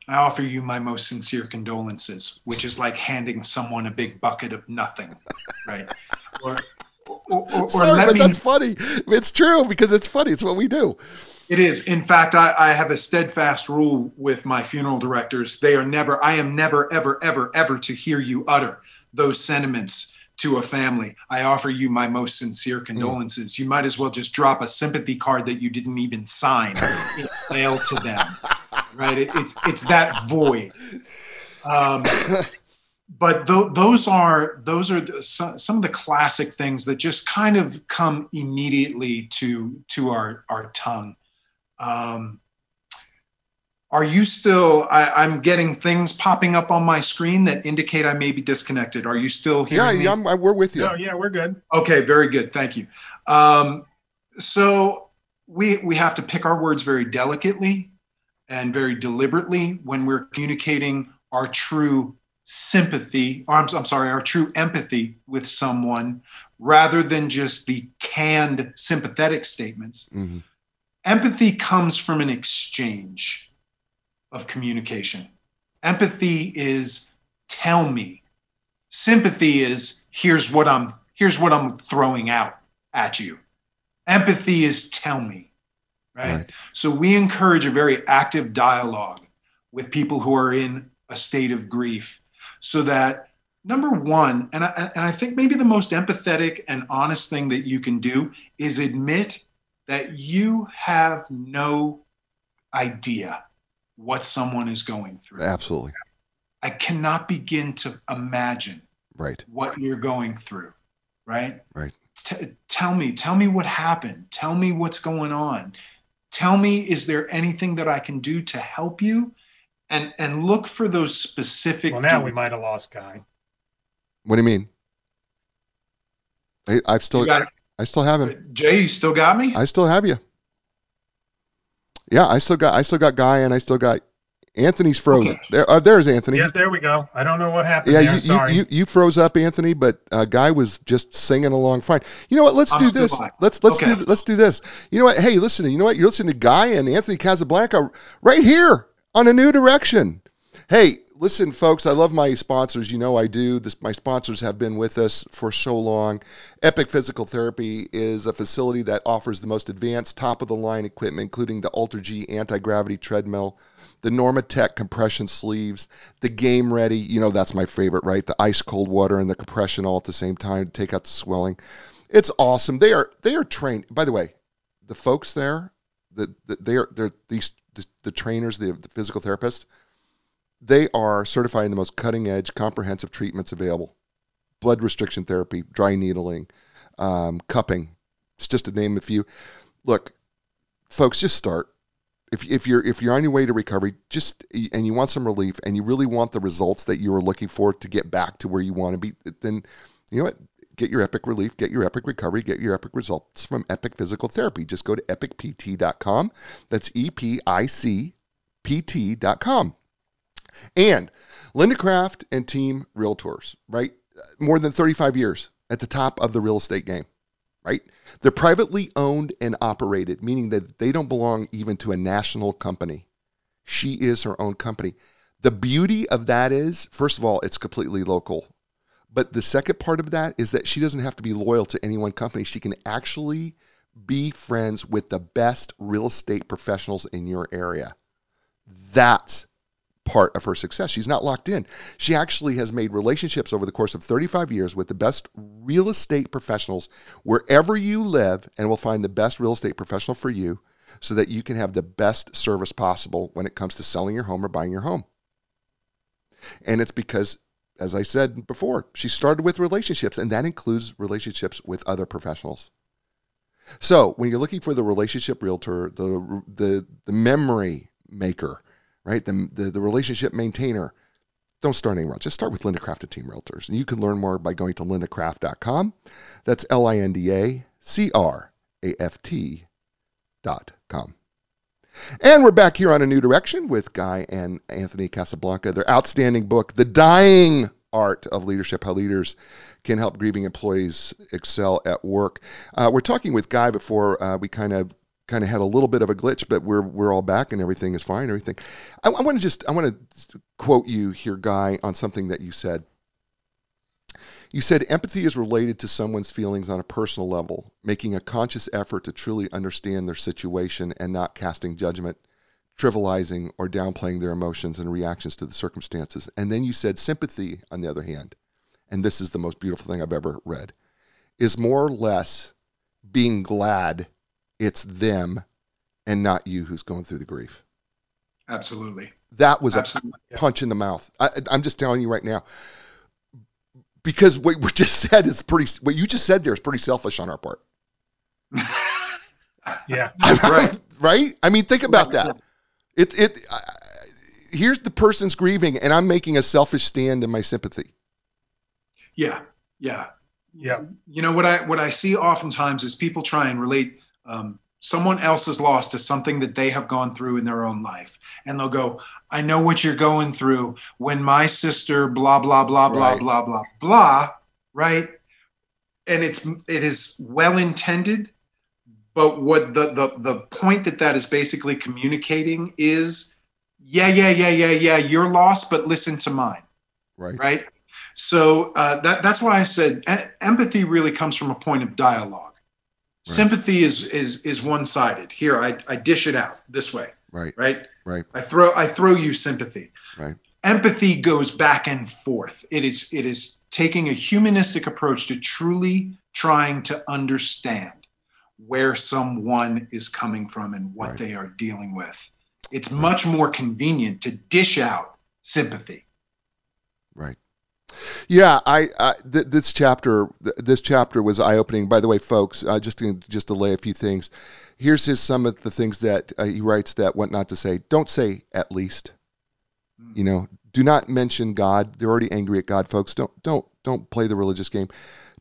I offer you my most sincere condolences, which is like handing someone a big bucket of nothing, right? [LAUGHS] Or, or, or, or Sorry, but me, that's funny. It's true because it's funny. It's what we do. It is. In fact, I, I have a steadfast rule with my funeral directors. They are never, I am never, ever, ever, ever to hear you utter those sentiments to a family. I offer you my most sincere condolences. Mm. You might as well just drop a sympathy card that you didn't even sign [LAUGHS] in mail to them. Right? It, it's it's that void. Um, but th- those are those are the, some, some of the classic things that just kind of come immediately to to our our tongue. Um, are you still? I, am getting things popping up on my screen that indicate I may be disconnected. Are you still here? yeah, me? Yeah, we're with you. Oh, yeah, we're good. Okay, very good. Thank you. Um, so we we have to pick our words very delicately and very deliberately when we're communicating our true sympathy. Or I'm, I'm sorry, our true empathy with someone, rather than just the canned sympathetic statements. Mm-hmm. Empathy comes from an exchange of communication. Empathy is tell me. Sympathy is here's what I'm here's what I'm throwing out at you. Empathy is tell me. Right? right? So we encourage a very active dialogue with people who are in a state of grief so that number one and I, and I think maybe the most empathetic and honest thing that you can do is admit that you have no idea what someone is going through. Absolutely. I cannot begin to imagine right what you're going through. Right? Right. T- tell me, tell me what happened. Tell me what's going on. Tell me, is there anything that I can do to help you? And and look for those specific. Well, now we might have lost Guy. What do you mean? I, I've still. got I still have him. Jay, you still got me? I still have you. Yeah, I still got I still got Guy and I still got Anthony's frozen. Okay. There, uh, there's Anthony. Yes, there we go. I don't know what happened. Yeah, you, you, you, you froze up, Anthony, but uh, Guy was just singing along fine. You know what? Let's I'm do this. Fine. Let's let's okay. do let's do this. You know what? Hey, listen. You know what? You're listening to Guy and Anthony Casablanca right here on a new direction. Hey, listen, folks, I love my sponsors. You know I do. This, my sponsors have been with us for so long. Epic Physical Therapy is a facility that offers the most advanced, top of the line equipment, including the AlterG anti gravity treadmill, the Normatec compression sleeves, the Game Ready. You know that's my favorite, right? The ice cold water and the compression all at the same time to take out the swelling. It's awesome. They are they are trained. By the way, the folks there, the, the they are they're these the, the trainers, the, the physical therapists they are certifying the most cutting edge, comprehensive treatments available blood restriction therapy, dry needling, um, cupping. It's just to name a few. Look, folks, just start. If, if you're if you're on your way to recovery, just and you want some relief and you really want the results that you were looking for to get back to where you want to be, then you know what? Get your epic relief, get your epic recovery, get your epic results from Epic Physical Therapy. Just go to epicpt.com. That's E P I C P T.com. And Linda Craft and Team Realtors, right? More than 35 years at the top of the real estate game, right? They're privately owned and operated, meaning that they don't belong even to a national company. She is her own company. The beauty of that is, first of all, it's completely local. But the second part of that is that she doesn't have to be loyal to any one company. She can actually be friends with the best real estate professionals in your area. That's part of her success. She's not locked in. She actually has made relationships over the course of 35 years with the best real estate professionals wherever you live and will find the best real estate professional for you so that you can have the best service possible when it comes to selling your home or buying your home. And it's because as I said before, she started with relationships and that includes relationships with other professionals. So, when you're looking for the relationship realtor, the the the memory maker, right? The, the, the relationship maintainer. Don't start anywhere. Just start with Linda Craft and Team Realtors. And you can learn more by going to lindacraft.com. That's L I N D A C R A F T dot com. And we're back here on A New Direction with Guy and Anthony Casablanca. Their outstanding book, The Dying art of leadership, how leaders can help grieving employees excel at work. Uh, we're talking with Guy before uh, we kind of kind of had a little bit of a glitch, but we're we're all back and everything is fine. Everything. I, I want to just I want to quote you here, Guy, on something that you said. You said empathy is related to someone's feelings on a personal level, making a conscious effort to truly understand their situation and not casting judgment, trivializing, or downplaying their emotions and reactions to the circumstances. And then you said sympathy, on the other hand, and this is the most beautiful thing I've ever read, is more or less being glad it's them and not you who's going through the grief. Absolutely. That was Absolutely. a [LAUGHS] punch in the mouth. I, I'm just telling you right now. Because what we just [LAUGHS] said is pretty, what you just said there is pretty selfish on our part. [LAUGHS] Yeah. Right. right? I mean, think about that. It, it, uh, here's the person's grieving, and I'm making a selfish stand in my sympathy. Yeah. Yeah. Yeah. You know what I what I see oftentimes is people try and relate um, someone else's loss to something that they have gone through in their own life, and they'll go, "I know what you're going through when my sister blah blah blah blah Right. blah blah blah," right? And it's it is well intended, but what the the the point that that is basically communicating is, yeah yeah yeah yeah yeah, you're lost, but listen to mine Right. right? So uh, that that's why I said e- empathy really comes from a point of dialogue. Right. Sympathy is is is one-sided. Here, I, I dish it out this way, Right. right? Right. I throw I throw you sympathy. Right. Empathy goes back and forth. It is it is taking a humanistic approach to truly trying to understand where someone is coming from and what Right. they are dealing with. It's much more convenient to dish out sympathy. Right. Yeah, I, I th- this chapter th- this chapter was eye opening. By the way, folks, uh, just to, just to lay a few things. Here's his some of the things that uh, he writes that what not to say. Don't say at least. You know, do not mention God. They're already angry at God, folks. Don't don't don't play the religious game.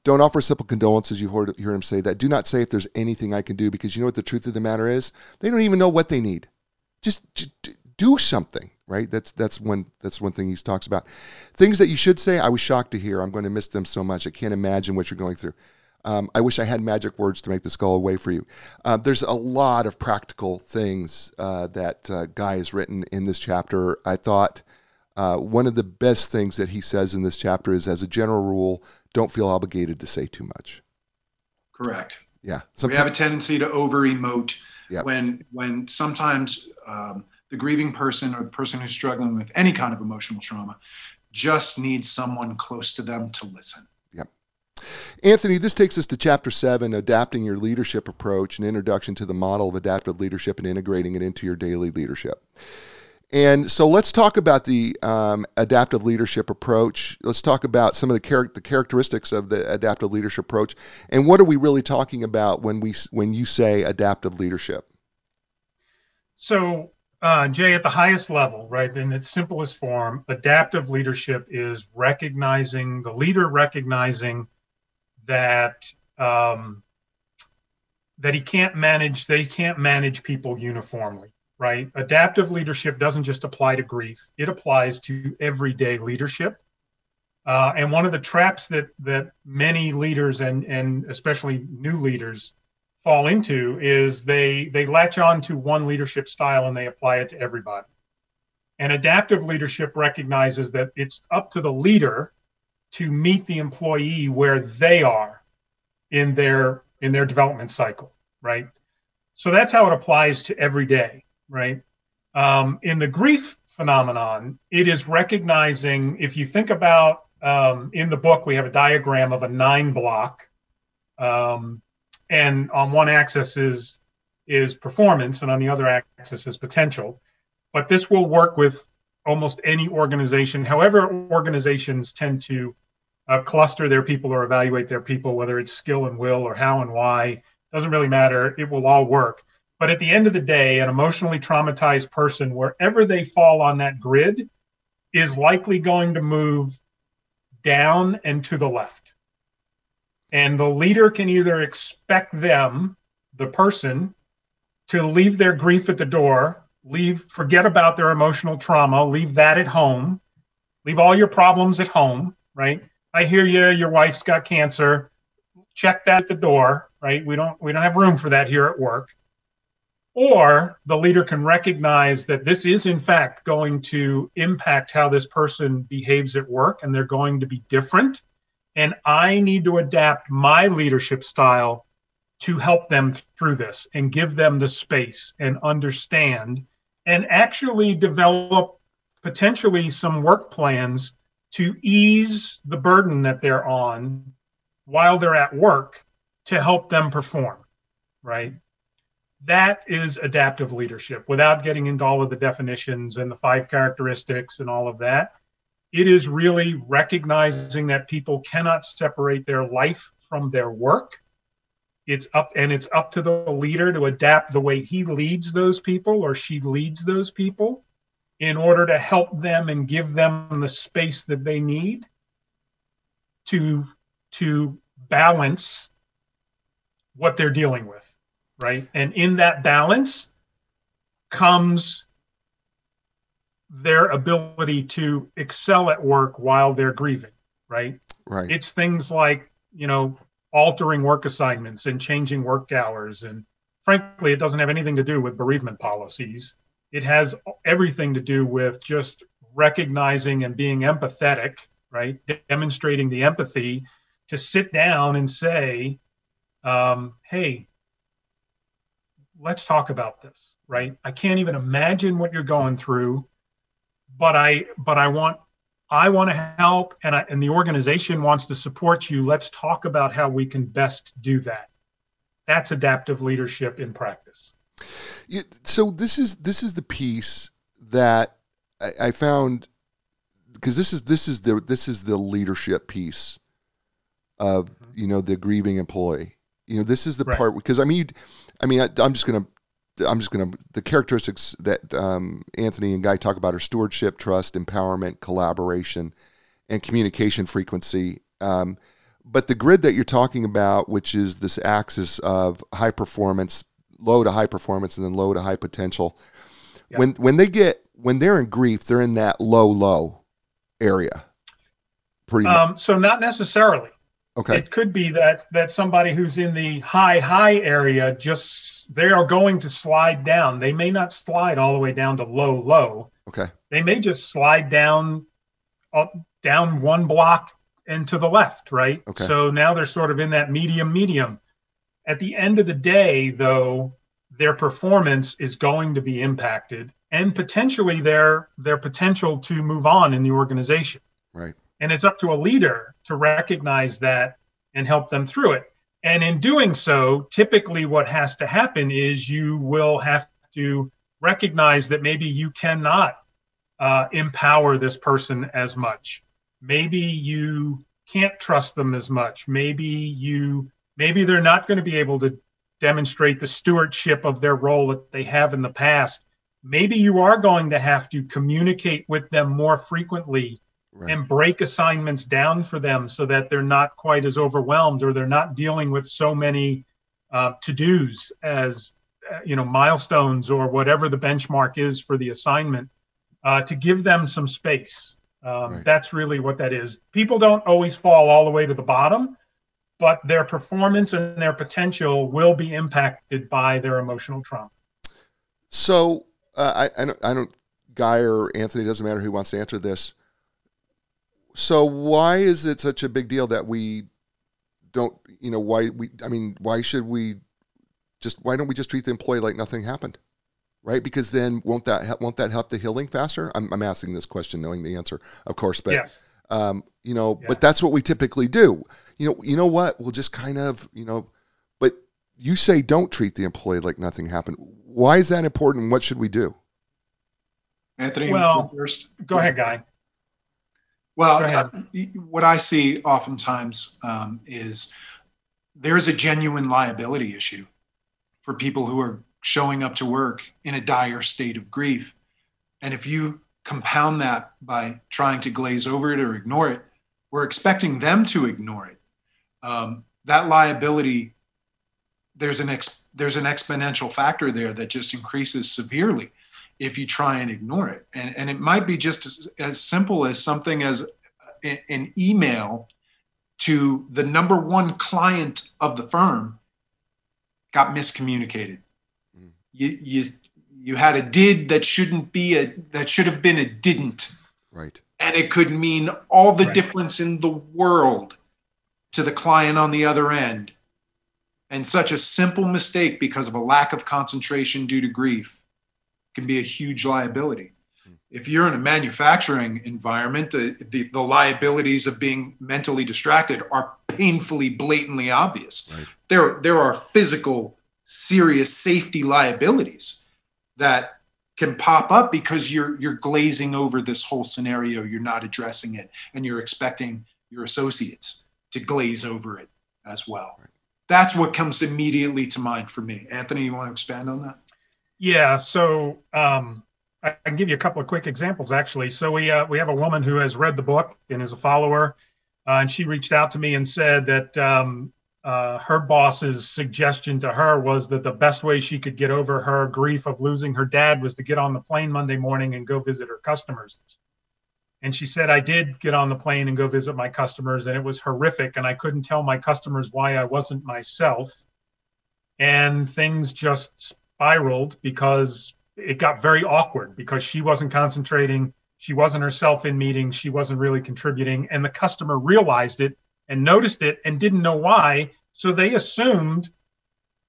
Don't offer simple condolences. You heard, heard him say that. Do not say if there's anything I can do because you know what the truth of the matter is. They don't even know what they need. Just, just do something, right? That's that's one that's one thing he talks about. Things that you should say. I was shocked to hear. I'm going to miss them so much. I can't imagine what you're going through. Um, I wish I had magic words to make this go away for you. Uh, there's a lot of practical things uh, that uh, Guy has written in this chapter. I thought uh, one of the best things that he says in this chapter is, as a general rule, don't feel obligated to say too much. Correct. Yeah, we have a tendency to over emote Yep. when when sometimes um, the grieving person or the person who's struggling with any kind of emotional trauma just needs someone close to them to listen. Yep. Anthony, this takes us to chapter seven, adapting your leadership approach, an introduction to the model of adaptive leadership and integrating it into your daily leadership. And so let's talk about the um, adaptive leadership approach. Let's talk about some of the, char- the characteristics of the adaptive leadership approach, and what are we really talking about when we when you say adaptive leadership? So, uh, Jay, at the highest level, right, in its simplest form, adaptive leadership is recognizing the leader recognizing that um, that he can't manage they can't manage people uniformly, right? Adaptive leadership doesn't just apply to grief; it applies to everyday leadership. Uh, and one of the traps that that many leaders and and especially new leaders fall into is they they latch on to one leadership style and they apply it to everybody. And adaptive leadership recognizes that it's up to the leader to meet the employee where they are in their in their development cycle, right? So that's how it applies to every day, right? Um, in the grief phenomenon, it is recognizing if you think about um, in the book we have a diagram of a nine block um, and on one axis is is performance and on the other axis is potential. But this will work with almost any organization. However organizations tend to uh, cluster their people or evaluate their people whether it's skill and will or how and why doesn't really matter. It will all work. But at the end of the day an emotionally traumatized person wherever they fall on that grid is likely going to move down and to the left and the leader can either expect them, the person, to leave their grief at the door, leave, forget about their emotional trauma, leave that at home, leave all your problems at home, right? I hear you, your wife's got cancer. Check that at the door, right? We don't we don't have room for that here at work. Or the leader can recognize that this is in fact going to impact how this person behaves at work and they're going to be different and I need to adapt my leadership style to help them through this and give them the space and understand and actually develop potentially some work plans to ease the burden that they're on while they're at work to help them perform, right? That is adaptive leadership without getting into all of the definitions and the five characteristics and all of that. It is really recognizing that people cannot separate their life from their work. It's up and it's up to the leader to adapt the way he leads those people or she leads those people in order to help them and give them the space that they need to to balance what they're dealing with, right? And in that balance comes their ability to excel at work while they're grieving, right? Right. It's things like, you know, altering work assignments and changing work hours. And frankly, it doesn't have anything to do with bereavement policies. It has everything to do with just recognizing and being empathetic, right? Demonstrating the empathy to sit down and say, um, hey, let's talk about this, right? I can't even imagine what you're going through but I but I want I want to help and I, and the organization wants to support you. Let's talk about how we can best do that. That's adaptive leadership in practice. Yeah, so this is this is the piece that I, I found because this is this is the this is the leadership piece of mm-hmm. you know the grieving employee. You know this is the right. part because I mean I mean I, I'm just gonna I'm just going to the characteristics that um, Anthony and Guy talk about are stewardship, trust, empowerment, collaboration, and communication frequency. Um, but the grid that you're talking about, which is this axis of high performance, low to high performance, and then low to high potential, yeah. when when they get when they're in grief, they're in that low low area. Pretty um, so not necessarily. Okay. It could be that that somebody who's in the high high area just they are going to slide down. They may not slide all the way down to low low. Okay. They may just slide down up, down one block and to the left, right? Okay. So now they're sort of in that medium medium. At the end of the day, though, their performance is going to be impacted and potentially their their potential to move on in the organization. Right. And it's up to a leader to recognize that and help them through it. And in doing so, typically what has to happen is you will have to recognize that maybe you cannot uh, empower this person as much. Maybe you can't trust them as much. Maybe you maybe they're not going to be able to demonstrate the stewardship of their role that they have in the past. Maybe you are going to have to communicate with them more frequently right. and break assignments down for them so that they're not quite as overwhelmed or they're not dealing with so many uh, to-dos as uh, you know milestones or whatever the benchmark is for the assignment uh, to give them some space um, right. that's really what that is people don't always fall all the way to the bottom but their performance and their potential will be impacted by their emotional trauma so uh, I, I, don't, I don't guy or anthony doesn't matter who wants to answer this so why is it such a big deal that we don't, you know, why we, I mean, why should we just, why don't we just treat the employee like nothing happened? Right? Because then won't that, help won't that help the healing faster? I'm, I'm asking this question knowing the answer, of course, but, yes. um, you know, yeah. but that's what we typically do. You know, you know what? We'll just kind of, you know, but you say don't treat the employee like nothing happened. Why is that important? What should we do? Anthony, well, first. Go ahead, Guy. Well, uh, what I see oftentimes um, is there's a genuine liability issue for people who are showing up to work in a dire state of grief. And if you compound that by trying to glaze over it or ignore it, we're expecting them to ignore it. Um, that liability, there's an ex, there's an exponential factor there that just increases severely. If you try and ignore it. And, and it might be just as, as simple as something as an email to the number one client of the firm got miscommunicated. Mm. You, you, you had a did that shouldn't be a, that should have been a didn't. Right. And it could mean all the right. difference in the world to the client on the other end. And such a simple mistake because of a lack of concentration due to grief can be a huge liability. Hmm. If you're in a manufacturing environment, the, the, the liabilities of being mentally distracted are painfully, blatantly obvious. Right. There, there are physical, serious safety liabilities that can pop up because you're you're glazing over this whole scenario. You're not addressing it, and you're expecting your associates to glaze over it as well. Right. That's what comes immediately to mind for me. Anthony, you want to expand on that? Yeah. So um, I can give you a couple of quick examples actually. So we uh, we have a woman who has read the book and is a follower, uh, and she reached out to me and said that um, uh, her boss's suggestion to her was that the best way she could get over her grief of losing her dad was to get on the plane Monday morning and go visit her customers. And she said, I did get on the plane and go visit my customers, and it was horrific. And I couldn't tell my customers why I wasn't myself. And things just spiraled because it got very awkward because she wasn't concentrating. She wasn't herself in meetings. She wasn't really contributing. And the customer realized it and noticed it and didn't know why. So they assumed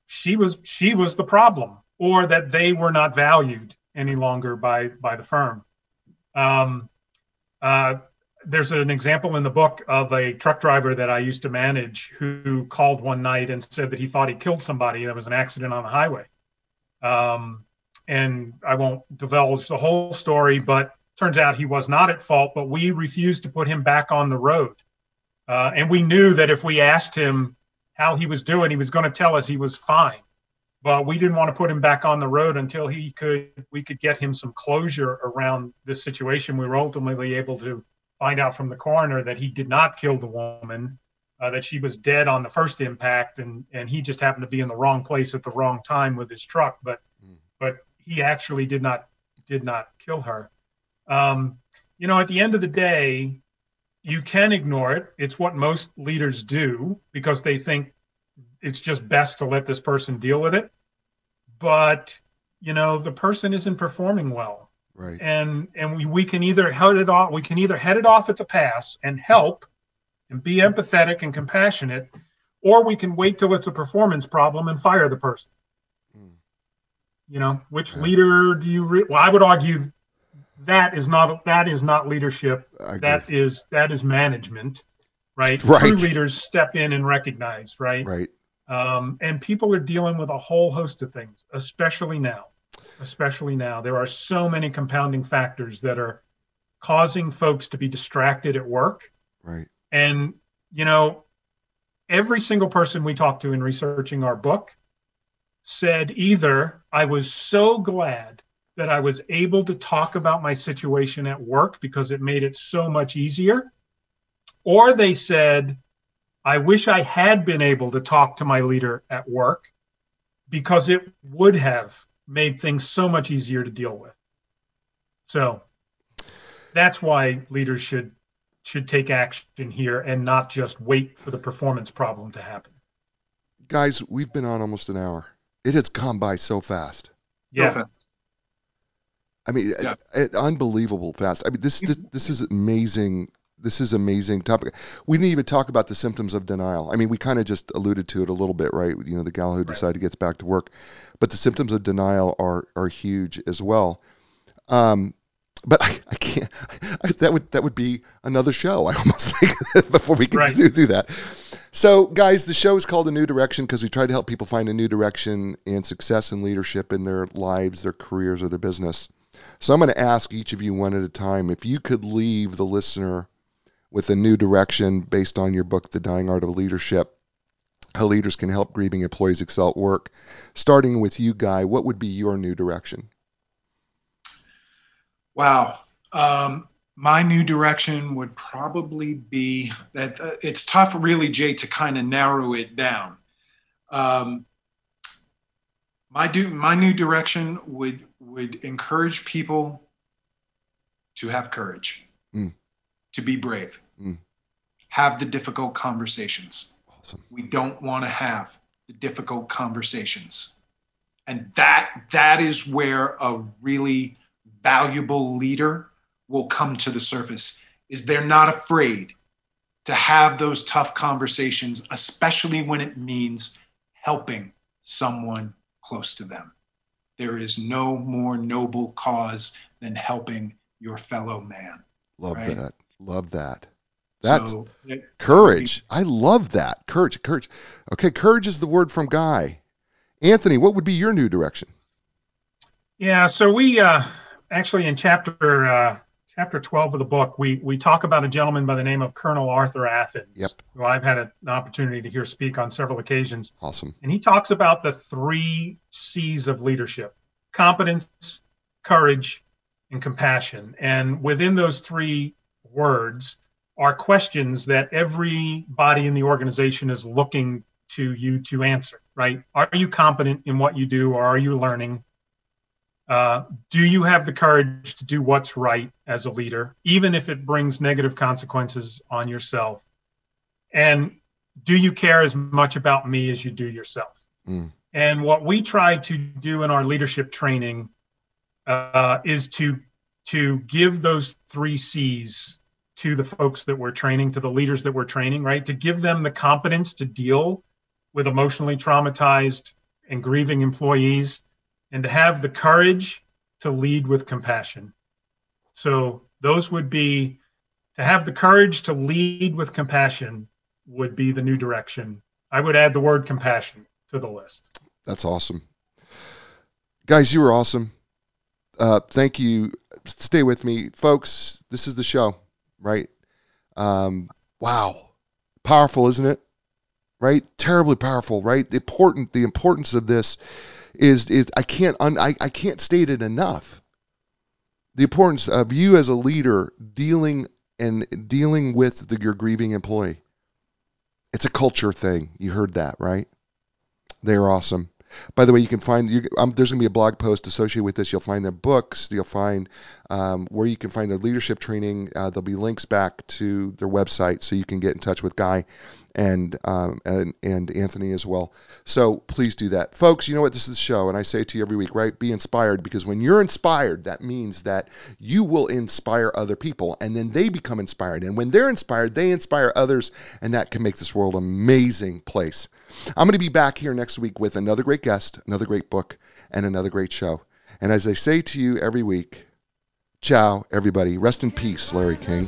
she was she was the problem or that they were not valued any longer by by the firm. Um, uh, there's an example in the book of a truck driver that I used to manage who called one night and said that he thought he killed somebody. There was an accident on the highway. Um, and I won't divulge the whole story, but turns out he was not at fault, but we refused to put him back on the road. Uh, and we knew that if we asked him how he was doing, he was going to tell us he was fine. But we didn't want to put him back on the road until he could we could get him some closure around this situation. We were ultimately able to find out from the coroner that he did not kill the woman, uh, that she was dead on the first impact, and and he just happened to be in the wrong place at the wrong time with his truck. But mm. but he actually did not did not kill her. Um, you know, at the end of the day, you can ignore it. It's what most leaders do because they think it's just best to let this person deal with it. But you know, the person isn't performing well. Right. And and we, we can either head it off we can either head it off at the pass and help and be empathetic and compassionate, or we can wait till it's a performance problem and fire the person. You know, which yeah. leader do you? Re- well, I would argue that is not that is not leadership. That is that is management, right? Right. True leaders step in and recognize, right? Right. Um, and people are dealing with a whole host of things, especially now. Especially now, there are so many compounding factors that are causing folks to be distracted at work. Right. And you know, every single person we talked to in researching our book said either I was so glad that I was able to talk about my situation at work because it made it so much easier, or they said, I wish I had been able to talk to my leader at work because it would have made things so much easier to deal with. So that's why leaders should should take action here and not just wait for the performance problem to happen. Guys, we've been on almost an hour. It has gone by so fast. Yeah. Okay. I mean, yeah. It, it, unbelievable fast. I mean, this, this this is amazing. This is amazing topic. We didn't even talk about the symptoms of denial. I mean, we kind of just alluded to it a little bit, right? You know, the gal who decided to get back to work, but the symptoms of denial are are huge as well. Um, but I, I can't. I, that would that would be another show. I almost [LAUGHS] think before we can right. do, do that. So, guys, the show is called A New Direction because we try to help people find a new direction and success and leadership in their lives, their careers, or their business. So, I'm going to ask each of you one at a time if you could leave the listener with a new direction based on your book, The Dying Art of Leadership. How leaders can help grieving employees excel at work. Starting with you, Guy, what would be your new direction? Wow. Um, my new direction would probably be that uh, it's tough, really, Jay, to kind of narrow it down. Um, My do my new direction would would encourage people to have courage, Mm. to be brave, Mm. have the difficult conversations. Awesome. We don't want to have the difficult conversations. And that that is where a really valuable leader will come to the surface is they're not afraid to have those tough conversations, especially when it means helping someone close to them. There is no more noble cause than helping your fellow man. Love Right. that. Love that. That's so, courage. I love that. Courage. Courage. Okay, courage is the word from Guy. Anthony, what would be your new direction? Yeah, so we uh, actually in chapter uh, chapter 12 of the book, we we talk about a gentleman by the name of Colonel Arthur Athens, Yep. who I've had an opportunity to hear speak on several occasions, Awesome. and he talks about the three C's of leadership: competence, courage, and compassion. And within those three words are questions that everybody in the organization is looking to you to answer. Right? Are you competent in what you do, or are you learning? Uh, do you have the courage to do what's right as a leader, even if it brings negative consequences on yourself? And do you care as much about me as you do yourself? Mm. And what we try to do in our leadership training uh, is to to give those three C's to the folks that we're training, to the leaders that we're training, right? To give them the competence to deal with emotionally traumatized and grieving employees and to have the courage to lead with compassion. So those would be to have the courage to lead with compassion would be the new direction. I would add the word compassion to the list. That's awesome. Guys, you were awesome. Uh, thank you. Stay with me. Folks, this is the show, right? Um, wow. Powerful, isn't it? Right? Terribly powerful, right? The important the importance of this is is I can't un, I, I can't state it enough. The importance of you as a leader dealing and dealing with the, your grieving employee. It's a culture thing. You heard that, right? They're awesome. By the way, you can find you, um, there's going to be a blog post associated with this. You'll find their books. You'll find um, where you can find their leadership training. Uh, there'll be links back to their website, so you can get in touch with Guy and um, and and Anthony as well. So please do that, folks. You know what? This is the show, and I say to you every week, right? Be inspired because when you're inspired, that means that you will inspire other people, and then they become inspired. And when they're inspired, they inspire others, and that can make this world an amazing place. I'm going to be back here next week with another great guest, another great book, and another great show. And as I say to you every week, ciao, everybody. Rest in peace, Larry King.